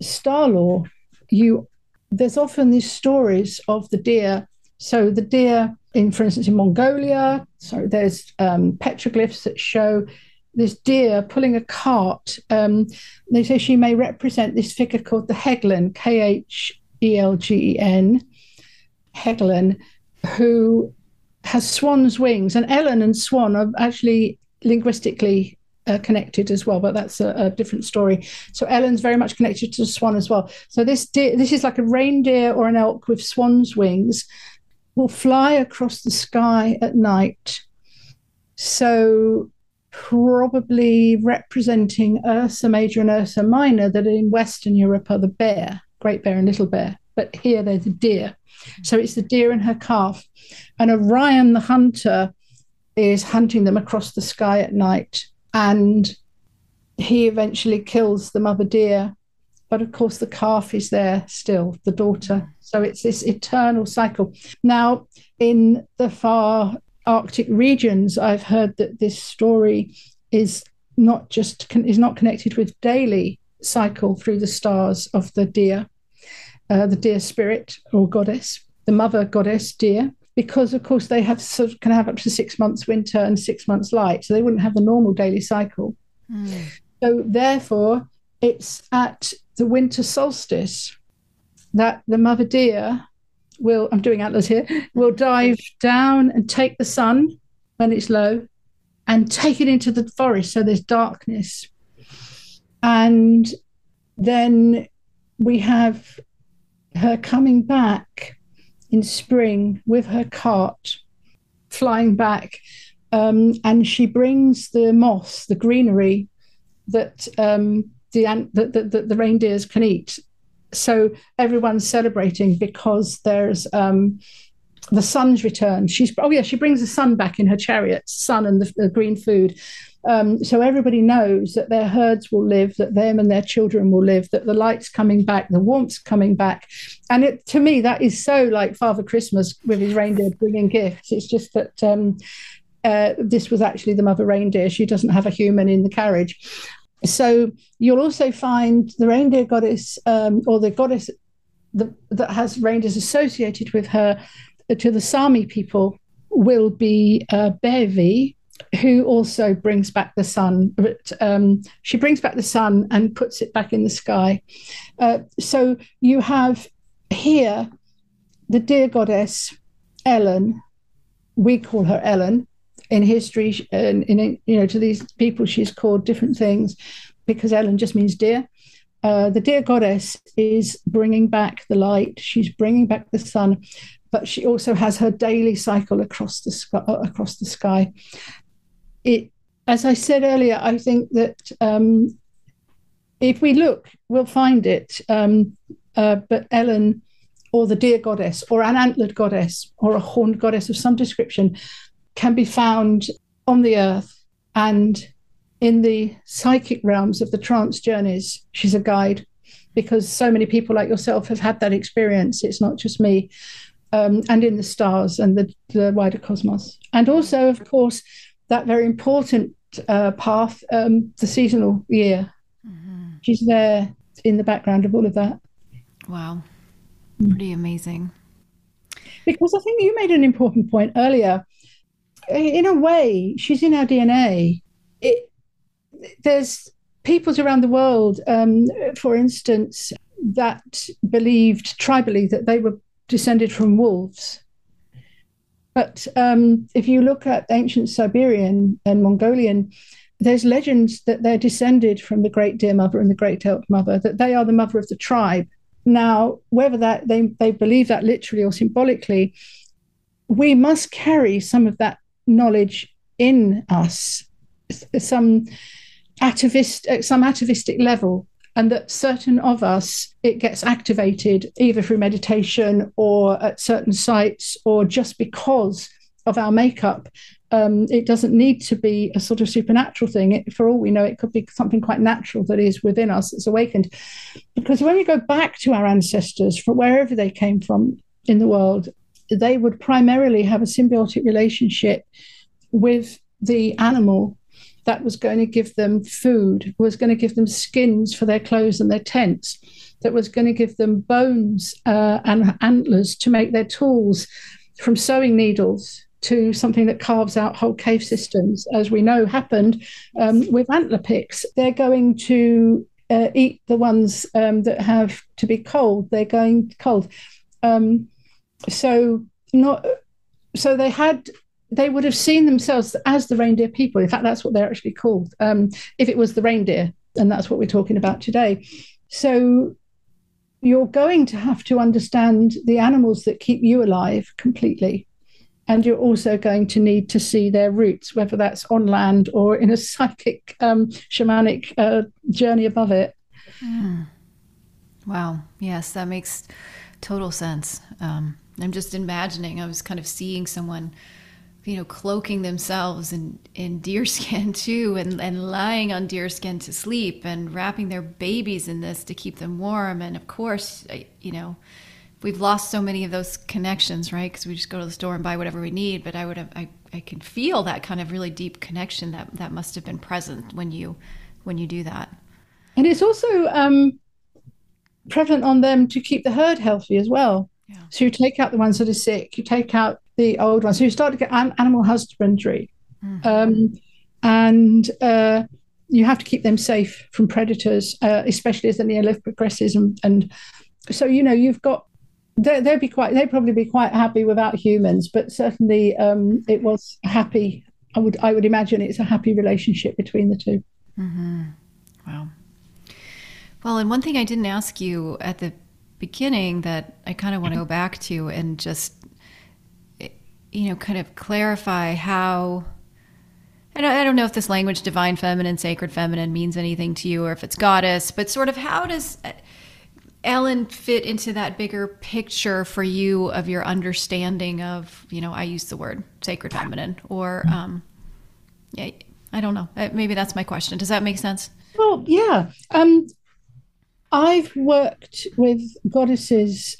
star lore, you there's often these stories of the deer. So the deer in, for instance, in Mongolia, so there's um, petroglyphs that show this deer pulling a cart. Um, they say she may represent this figure called the Helgen, K H E L G E N, Helgen, who has swan's wings. And Elen and swan are actually linguistically uh, connected as well, but that's a, a, different story. So Elen's very much connected to the swan as well. So this deer, this is like a reindeer or an elk with swan's wings will fly across the sky at night. So probably representing Ursa Major and Ursa Minor that in Western Europe are the bear, great bear and little bear, but here they're the deer. So it's the deer and her calf. And Orion the hunter is hunting them across the sky at night. And he eventually kills the mother deer. But of course, the calf is there still, the daughter. So it's this eternal cycle. Now, in the far Arctic regions, I've heard that this story is not just is not connected with daily cycle through the stars of the deer, uh, the deer spirit or goddess, the mother goddess deer, because of course they have sort of, can have up to six months winter and six months light, so they wouldn't have the normal daily cycle. Mm. So therefore, it's at the winter solstice that the mother deer will, I'm doing antlers here, will dive down and take the sun when it's low and take it into the forest so there's darkness. And then we have her coming back in spring with her cart, flying back. Um, and she brings the moss, the greenery that um, the, the, the, the reindeers can eat so everyone's celebrating because there's um, the sun's return. She's oh yeah, she brings the sun back in her chariot, sun and the, the green food. Um, so everybody knows that their herds will live, that them and their children will live, that the light's coming back, the warmth's coming back, and it, to me that is so like Father Christmas with his reindeer bringing gifts. It's just that um, uh, this was actually the mother reindeer. She doesn't have a human in the carriage, so you'll also find the reindeer goddess um, or the goddess the, that has reindeers associated with her to the Sami people will be uh, Bevi, who also brings back the sun. But um, she brings back the sun and puts it back in the sky. Uh, so you have here the deer goddess Elen. We call her Elen, in history and in you know to these people she's called different things because Elen just means deer. Uh, the deer goddess is bringing back the light. She's bringing back the sun, but she also has her daily cycle across the sky. Uh, across the sky. It, as I said earlier, I think that um, if we look, we'll find it. Um, uh, but Elen, or the deer goddess, or an antlered goddess, or a horned goddess of some description, can be found on the earth and in the psychic realms of the trance journeys. She's a guide because so many people like yourself have had that experience. It's not just me. Um, and in the stars and the, the, wider cosmos. And also, of course, that very important uh, path, um, the seasonal year. Mm-hmm. She's there in the background of all of that. Wow. Mm. Pretty amazing. Because I think you made an important point earlier in a way, she's in our DNA. It, there's peoples around the world, um, for instance, that believed tribally that they were descended from wolves. But um, if you look at ancient Siberian and Mongolian, there's legends that they're descended from the great deer mother and the great elk mother, that they are the mother of the tribe. Now, whether that they, they believe that literally or symbolically, we must carry some of that knowledge in us, some atavist, at some atavistic level, and that certain of us it gets activated either through meditation or at certain sites or just because of our makeup. Um, it doesn't need to be a sort of supernatural thing. It, for all we know, it could be something quite natural that is within us that's awakened. Because when we go back to our ancestors, from wherever they came from in the world, they would primarily have a symbiotic relationship with the animal that was going to give them food, was going to give them skins for their clothes and their tents, that was going to give them bones uh, and antlers to make their tools, from sewing needles to something that carves out whole cave systems, as we know happened um, with antler picks. They're going to uh, eat the ones um, that have to be cold. They're going cold. Um, so not so they had they would have seen themselves as the reindeer people. In fact, that's what they're actually called. Um, if it was the reindeer, and that's what we're talking about today. So you're going to have to understand the animals that keep you alive completely. and you're also going to need to see their roots, whether that's on land or in a psychic, um, shamanic uh, journey above it. Mm. Wow. Yes, that makes total sense. Um, I'm just imagining, I was kind of seeing someone, you know, cloaking themselves in, in deer skin too, and, and lying on deer skin to sleep and wrapping their babies in this to keep them warm. And of course, you know, we've lost so many of those connections, right? Because we just go to the store and buy whatever we need. But I would have, I, I can feel that kind of really deep connection that that must have been present when you when you do that. And it's also um, prevalent on them to keep the herd healthy as well. Yeah. So you take out the ones that are sick, you take out the old ones. So you start to get animal husbandry, mm-hmm. um, and uh, you have to keep them safe from predators, uh, especially as the Neolithic progresses. And, and so you know you've got they, would be quite they'd probably be quite happy without humans but certainly um, it was happy i would i would imagine it's a happy relationship between the 2 mm-hmm. wow well and one thing i didn't ask you at the beginning that i kind of want to go back to and just you know kind of clarify how I don't, I don't know if this language divine feminine sacred feminine means anything to you or if it's goddess but sort of how does Elen fit into that bigger picture for you of your understanding of, you know, I use the word sacred feminine or, um, yeah, I don't know. Uh, maybe that's my question. Does that make sense? Well, yeah. Um, I've worked with goddesses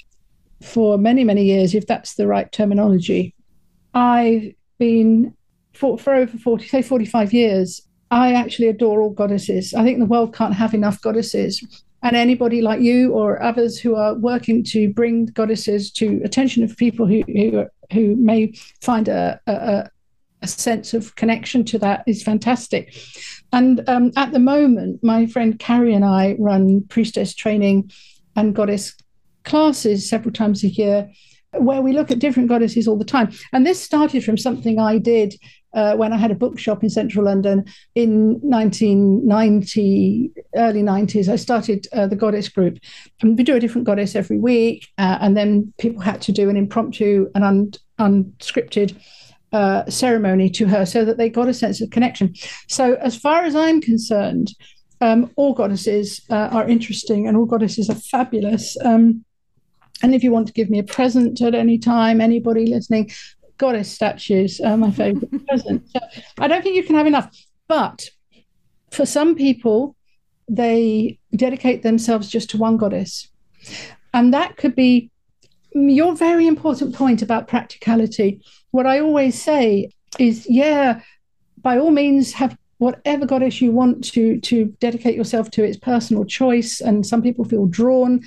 for many, many years, if that's the right terminology. I've been for, for over 40, say 45 years. I actually adore all goddesses. I think the world can't have enough goddesses and anybody like you or others who are working to bring goddesses to attention of people who who, who may find a, a, a sense of connection to that is fantastic. And um, at the moment, my friend Carrie and I run priestess training and goddess classes several times a year where we look at different goddesses all the time. And this started from something I did uh, when I had a bookshop in central London in 1990, early 90s. I started uh, the Goddess Group. And we do a different goddess every week. Uh, and then people had to do an impromptu and un- unscripted uh, ceremony to her so that they got a sense of connection. So, as far as I'm concerned, um, all goddesses uh, are interesting and all goddesses are fabulous. Um, and if you want to give me a present at any time, anybody listening, goddess statues are my favorite present. So I don't think you can have enough. But for some people, they dedicate themselves just to one goddess. And that could be your very important point about practicality. What I always say is, yeah, by all means, have whatever goddess you want to to dedicate yourself to. It's personal choice, and some people feel drawn.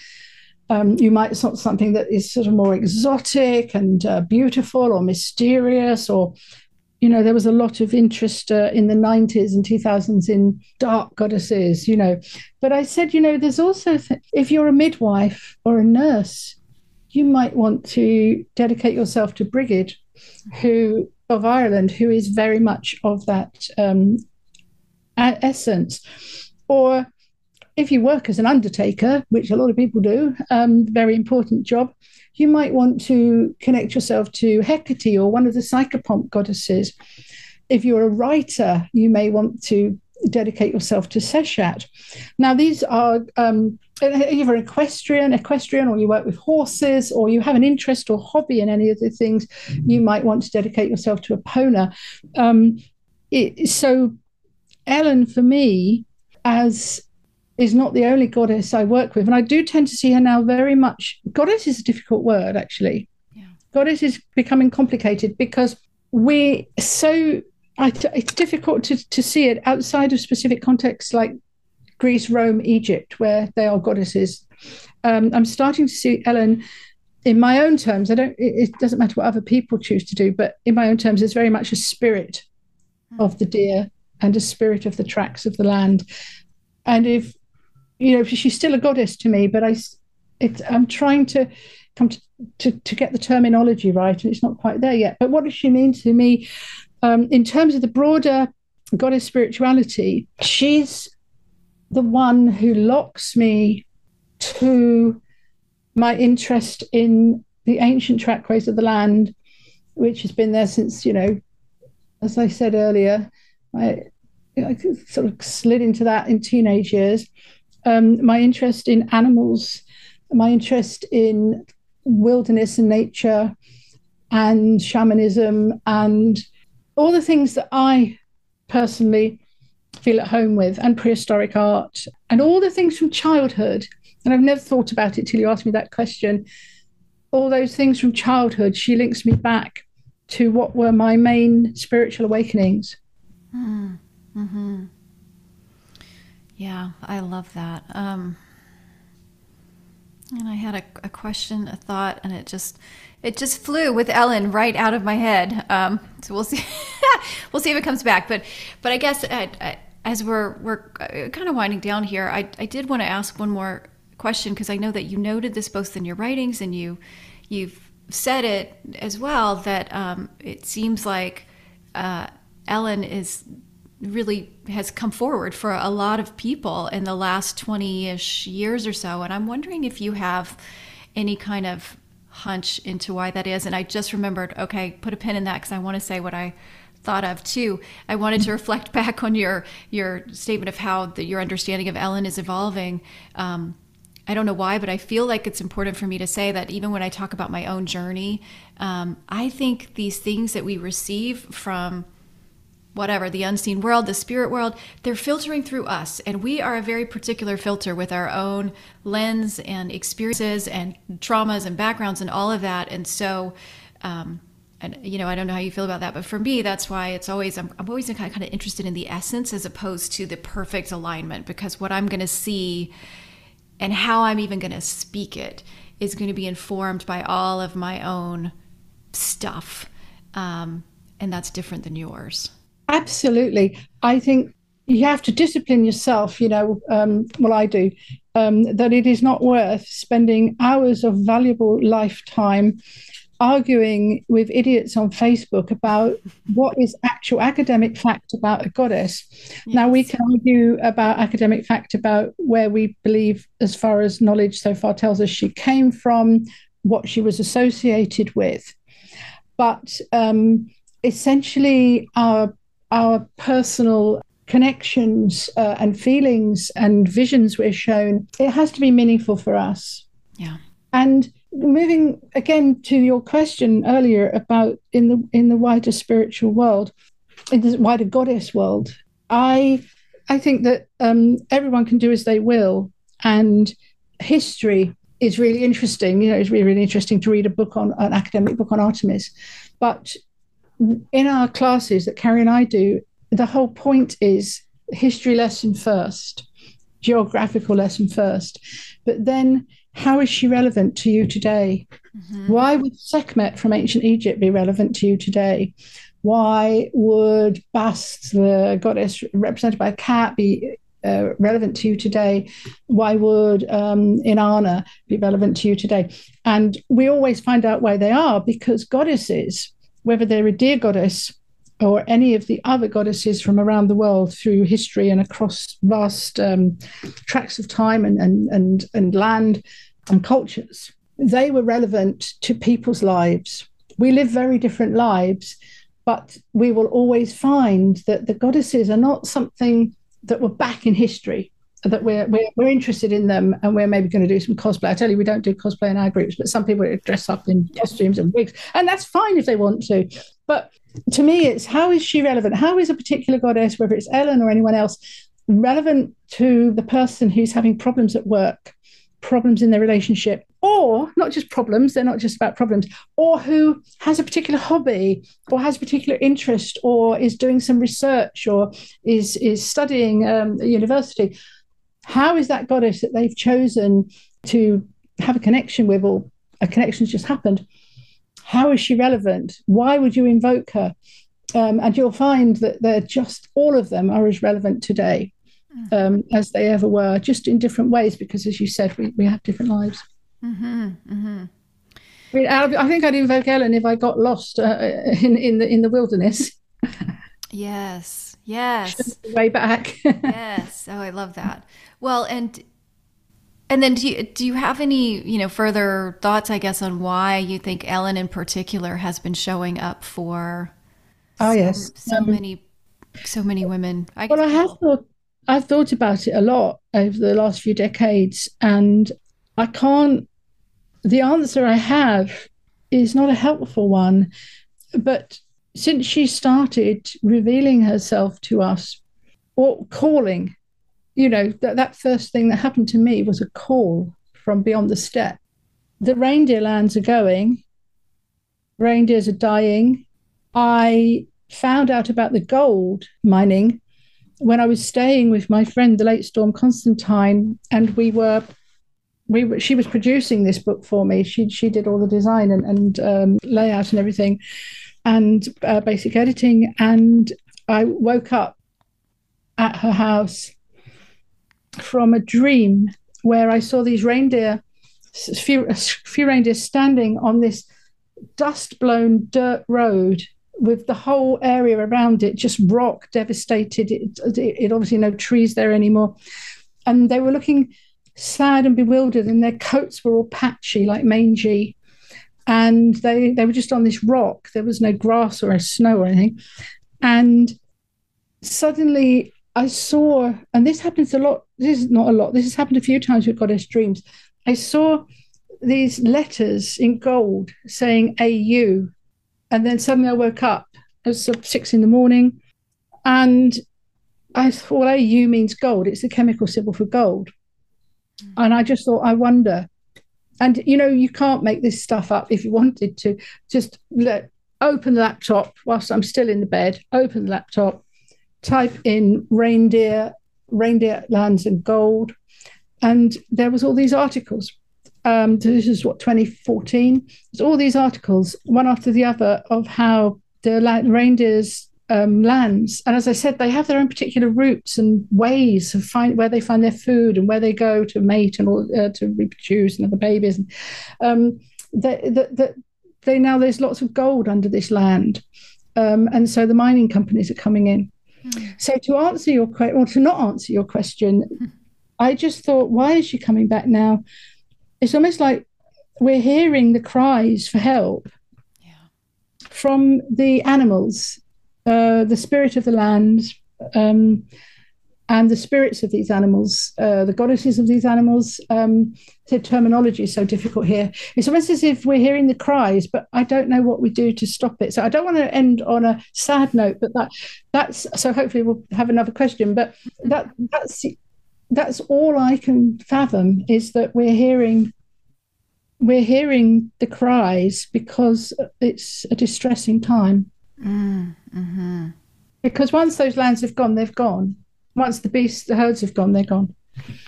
Um, you might not something that is sort of more exotic and uh, beautiful or mysterious or you know there was a lot of interest uh, in the 90s and 2000s in dark goddesses you know. But i said you know there's also th- if you're a midwife or a nurse you might want to dedicate yourself to brigid who of ireland who is very much of that um, essence or if you work as an undertaker, which a lot of people do, um, very important job, you might want to connect yourself to Hecate or one of the psychopomp goddesses. If you're a writer, you may want to dedicate yourself to Seshat. Now, these are um, either equestrian, equestrian, or you work with horses, or you have an interest or hobby in any of the things, you might want to dedicate yourself to Epona. Um, it, so, Elen, for me, as is not the only goddess I work with. And I do tend to see her now very much. Goddess is a difficult word, actually. Yeah. Goddess is becoming complicated because we so I, it's difficult to, to see it outside of specific contexts like Greece, Rome, Egypt, where they are goddesses. Um, I'm starting to see Elen in my own terms. I don't. It, it, doesn't matter what other people choose to do, but in my own terms, it's very much a spirit mm. of the deer and a spirit of the tracks of the land. And if you know, she's still a goddess to me, but I, it, I'm trying to come to, to, to, get the terminology right, and it's not quite there yet. But what does she mean to me um, in terms of the broader goddess spirituality? She's the one who locks me to my interest in the ancient trackways of the land, which has been there since, you know, as I said earlier, I, I sort of slid into that in teenage years. Um, my interest in animals, my interest in wilderness and nature and shamanism and all the things that I personally feel at home with, and prehistoric art, and all the things from childhood. And I've never thought about it till you asked me that question. All those things from childhood, she links me back to what were my main spiritual awakenings. Mm. Hmm. Yeah, I love that. Um, and I had a, a, question, a thought, and it just it just flew with Elen right out of my head. Um, so we'll see we'll see if it comes back. But but I guess I, I, as we're we're uh, kind of winding down here, I I did want to ask one more question because I know that you noted this both in your writings and you you've said it as well that um, it seems like uh, Elen is really has come forward for a lot of people in the last 20-ish years or so and i'm wondering if you have any kind of hunch into why that is. And i just remembered okay put a pin in that because i want to say what i thought of too. I wanted to reflect back on your your statement of how the, your understanding of elen is evolving. Um, I don't know why, but I feel like it's important for me to say that even when I talk about my own journey, um, I think these things that we receive from whatever, the unseen world, the spirit world, they're filtering through us. And we are a very particular filter with our own lens and experiences and traumas and backgrounds and all of that. And so, um, and you know, I don't know how you feel about that, but for me, that's why it's always I'm, I'm always kind of, kind of interested in the essence as opposed to the perfect alignment because what I'm going to see and how I'm even going to speak it is going to be informed by all of my own stuff, um, and that's different than yours. Absolutely. I think you have to discipline yourself, you know, um, well, I do, um, that it is not worth spending hours of valuable lifetime arguing with idiots on Facebook about what is actual academic fact about a goddess. Yes. Now, we can argue about academic fact about where we believe, as far as knowledge so far tells us she came from, what she was associated with. But um, essentially, our our personal connections uh, and feelings and visions we're shown, it has to be meaningful for us. Yeah. And moving again to your question earlier about in the in the wider spiritual world, in the wider goddess world, I I think that um, everyone can do as they will, and history is really interesting. You know, it's really, really interesting to read a book on an academic book on Artemis, but in our classes that Carrie and I do, the whole point is history lesson first, geographical lesson first, but then how is she relevant to you today? Mm-hmm. Why would Sekhmet from ancient Egypt be relevant to you today? Why would Bast, the goddess represented by a cat, be uh, relevant to you today? Why would um, Inanna be relevant to you today? And we always find out why they are because goddesses whether they're a deer goddess or any of the other goddesses from around the world through history and across vast um, tracts of time and, and, and, and land and cultures, they were relevant to people's lives. We live very different lives, but we will always find that the goddesses are not something that were back in history that we're, we're, we're interested in them and we're maybe going to do some cosplay. I tell you, we don't do cosplay in our groups, but some people dress up in costumes and wigs, and that's fine if they want to. But to me, it's how is she relevant? How is a particular goddess, whether it's Elen or anyone else, relevant to the person who's having problems at work, problems in their relationship, or not just problems, they're not just about problems, or who has a particular hobby or has a particular interest or is doing some research or is, is studying um, at university how is that goddess that they've chosen to have a connection with, or a connection's just happened? How is she relevant? Why would you invoke her? Um, and you'll find that they're just all of them are as relevant today mm. um, as they ever were, just in different ways, because as you said, we, we have different lives. Mm-hmm, mm-hmm. I, mean, I, think I'd invoke Elen if I got lost uh, in, in the in the wilderness. yes, yes. Way back. yes. Oh, I love that. Well, and And then do you, do you have any, you know, further thoughts, I guess, on why you think Elen in particular has been showing up for oh, so, yes. so um, many so many women? I well, I have thought I've thought about it a lot over the last few decades, and I can't. The answer I have is not a helpful one, but since she started revealing herself to us or calling, you know, that, that first thing that happened to me was a call from beyond the steppe. The reindeer lands are going, reindeers are dying. I found out about the gold mining when I was staying with my friend, the late Storm Constantine, and we were we were, she was producing this book for me. She she did all the design and, and um, layout and everything, and uh, basic editing. And I woke up at her house from a dream where I saw these reindeer, a few, a few reindeer standing on this dust blown dirt road with the whole area around it just rock devastated. It, it, it, obviously no trees there anymore, and they were looking sad and bewildered, and their coats were all patchy, like mangy, and they they were just on this rock. There was no grass or snow or anything, and suddenly I saw, and this happens a lot. This is not a lot. This has happened a few times with Goddess Dreams. I saw these letters in gold saying AU and then suddenly I woke up. It was six in the morning. And I thought, well, AU means gold. It's the chemical symbol for gold. Mm. And I just thought, I wonder. And, you know, you can't make this stuff up if you wanted to. Just let, open the laptop whilst I'm still in the bed, open the laptop, type in reindeer, reindeer lands and gold. And there was all these articles um, this is what 2014. There's all these articles, one after the other, of how the reindeers um, lands, and as I said, they have their own particular routes and ways of find where they find their food and where they go to mate and all, uh, to reproduce and have the babies. And um, that they, they now there's lots of gold under this land, um, and so the mining companies are coming in. Mm. So to answer your question, or to not answer your question, mm. I just thought, why is she coming back now? it's almost like we're hearing the cries for help yeah. from the animals, uh, the spirit of the land, um, and the spirits of these animals, uh, the goddesses of these animals. Um, the terminology is so difficult here. It's almost as if we're hearing the cries, but I don't know what we do to stop it. So I don't want to end on a sad note, but that that's so. Hopefully, we'll have another question. But that that's that's all I can fathom is that we're hearing we're hearing the cries because it's a distressing time. Mm, mm-hmm. Because once those lands have gone, they've gone. Once the beasts, the herds have gone, they're gone.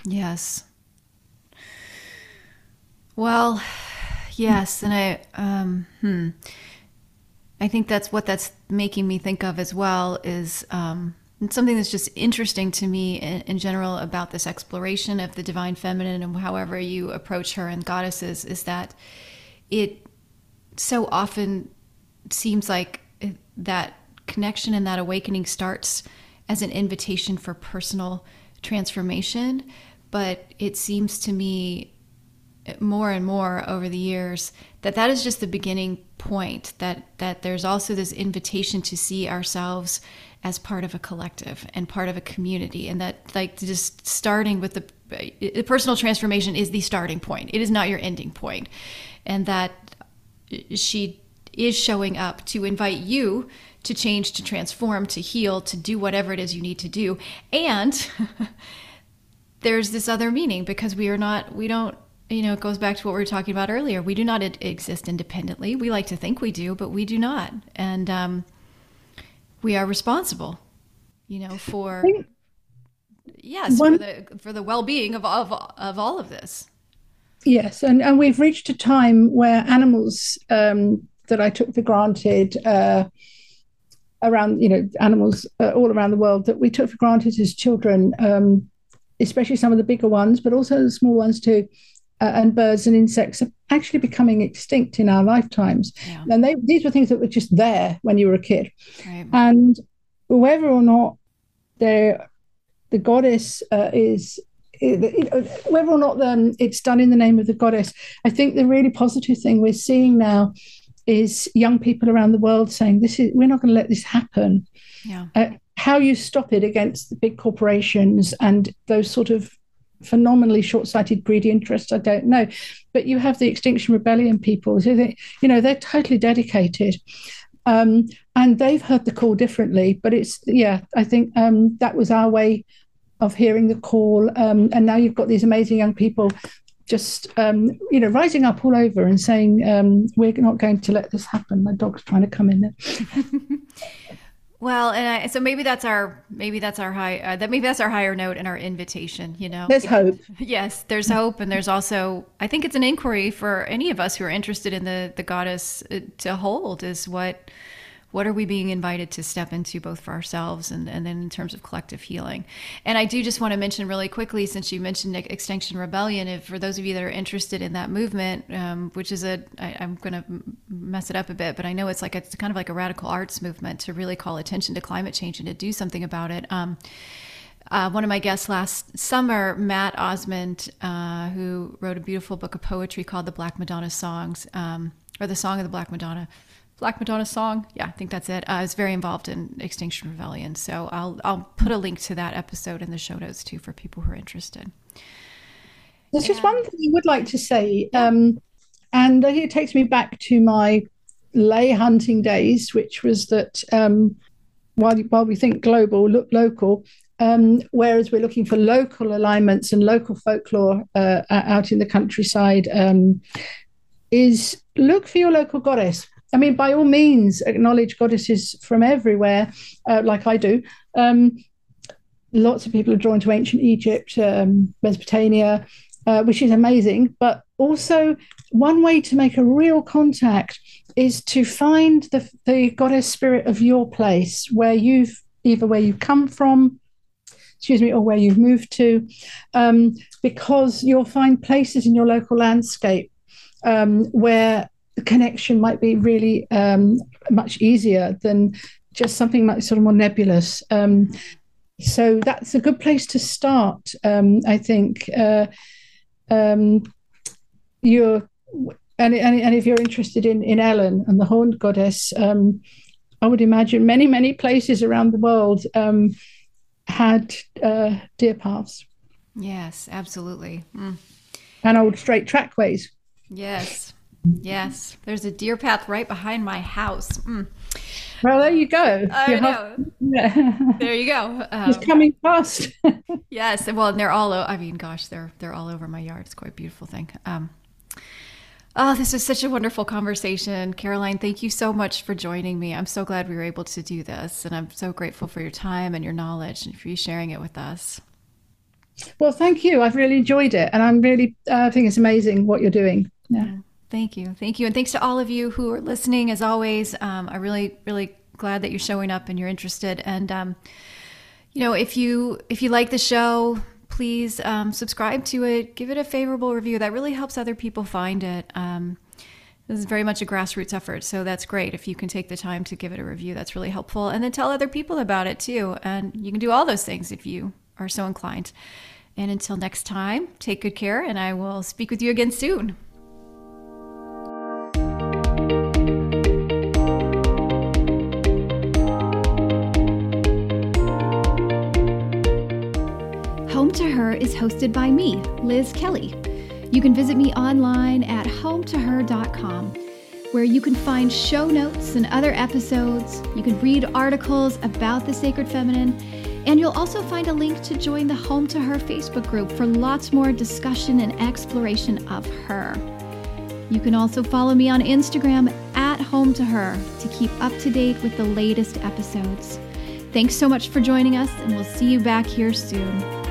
Yes. Well, yes, and I um, hmm. I think that's what that's making me think of as well is um, something that's just interesting to me in, in, general about this exploration of the divine feminine and however you approach her and goddesses is that it so often seems like that connection and that awakening starts as an invitation for personal transformation. But it seems to me more and more over the years that that is just the beginning point that that there's also this invitation to see ourselves as part of a collective and part of a community. And that like just starting with the, the personal transformation is the starting point. It is not your ending point. And that she is showing up to invite you to change to transform to heal to do whatever it is you need to do. And there's this other meaning because we are not we don't you know it goes back to what we were talking about earlier. We do not exist independently. We like to think we do but we do not. And um, we are responsible, you know, for yes, One, for the for the well-being of, of of all of this. Yes, and and we've reached a time where animals um, that I took for granted. Uh, around you know animals uh, all around the world that we took for granted as children um, especially some of the bigger ones but also the small ones too uh, and birds and insects are actually becoming extinct in our lifetimes. Yeah. And they, these were things that were just there when you were a kid. Right. And whether or not the goddess uh, is whether or not um, it's done in the name of the goddess, I think the really positive thing we're seeing now is young people around the world saying, "This is we're not going to let this happen." Yeah. Uh, how you stop it against the big corporations and those sort of phenomenally short-sighted, greedy interests, I don't know. But you have the Extinction Rebellion people, who they, you know, they're totally dedicated. Um, and they've heard the call differently, but it's yeah, I think um, that was our way of hearing the call. Um, and now you've got these amazing young people just um, you know rising up all over and saying um, we're not going to let this happen. My dog's trying to come in there. well, and I, so maybe that's our maybe that's our high uh, that maybe that's our higher note and our invitation. You know, there's hope. Yes, there's hope, and there's also I think it's an inquiry for any of us who are interested in the the goddess uh, to hold is what what are we being invited to step into both for ourselves and, and then in terms of collective healing? And i do just want to mention really quickly since you mentioned extinction rebellion if for those of you that are interested in that movement um, which is a I, i'm going to mess it up a bit but i know it's like a, it's kind of like a radical arts movement to really call attention to climate change and to do something about it. Um, uh, one of my guests last summer, Matt Osmond, uh, who wrote a beautiful book of poetry called The Black Madonna Songs, um, or The Song of the Black Madonna, Black Madonna song. Yeah, I think that's it. Uh, I was very involved in Extinction Rebellion, so I'll I'll put a link to that episode in the show notes too for people who are interested. There's just one thing I would like to say, um, and it takes me back to my ley hunting days, which was that um, while while we think global, look local. Um, whereas we're looking for local alignments and local folklore uh, out in the countryside, um, is look for your local goddess I mean, by all means, acknowledge goddesses from everywhere, uh, like I do. Um, lots of people are drawn to ancient Egypt, um, Mesopotamia, uh, which is amazing. But also, one way to make a real contact is to find the, the goddess spirit of your place, where you've either where you come from, excuse me, or where you've moved to, um, because you'll find places in your local landscape um, where the connection might be really um, much easier than just something like sort of more nebulous. Um, so that's a good place to start, um, I think. Uh, um, you're and, and, and if you're interested in in Elen and the horned goddess, um, I would imagine many many places around the world um, had uh, deer paths. Yes, absolutely. Mm. And old straight trackways. Yes. Yes, there's a deer path right behind my house. Mm. Well, there you go. I You're know. Yeah. there you go. Um, it's coming fast. yes, well, and they're all. I mean, gosh, they're they're all over my yard. It's quite a beautiful thing. Um, oh, this was such a wonderful conversation, Caroline. Thank you so much for joining me. I'm so glad we were able to do this, and I'm so grateful for your time and your knowledge and for you sharing it with us. Well, thank you. I've really enjoyed it, and I'm really. Uh, I think it's amazing what you're doing. Yeah. yeah. Thank you. Thank you. And thanks to all of you who are listening, as always. Um, I'm really, really glad that you're showing up and you're interested. And, um, you know, if you if you like the show, please um, subscribe to it. Give it a favorable review. That really helps other people find it. Um, this is very much a grassroots effort, so that's great. If you can take the time to give it a review, that's really helpful. And then tell other people about it too. And you can do all those things if you are so inclined. And until next time, take good care, and I will speak with you again soon. Home to Her is hosted by me, Liz Kelly. You can visit me online at hometoher.com, where you can find show notes and other episodes. You can read articles about the sacred feminine, and you'll also find a link to join the Home to Her Facebook group for lots more discussion and exploration of her. You can also follow me on Instagram at Home to Her to keep up to date with the latest episodes. Thanks so much for joining us, and we'll see you back here soon.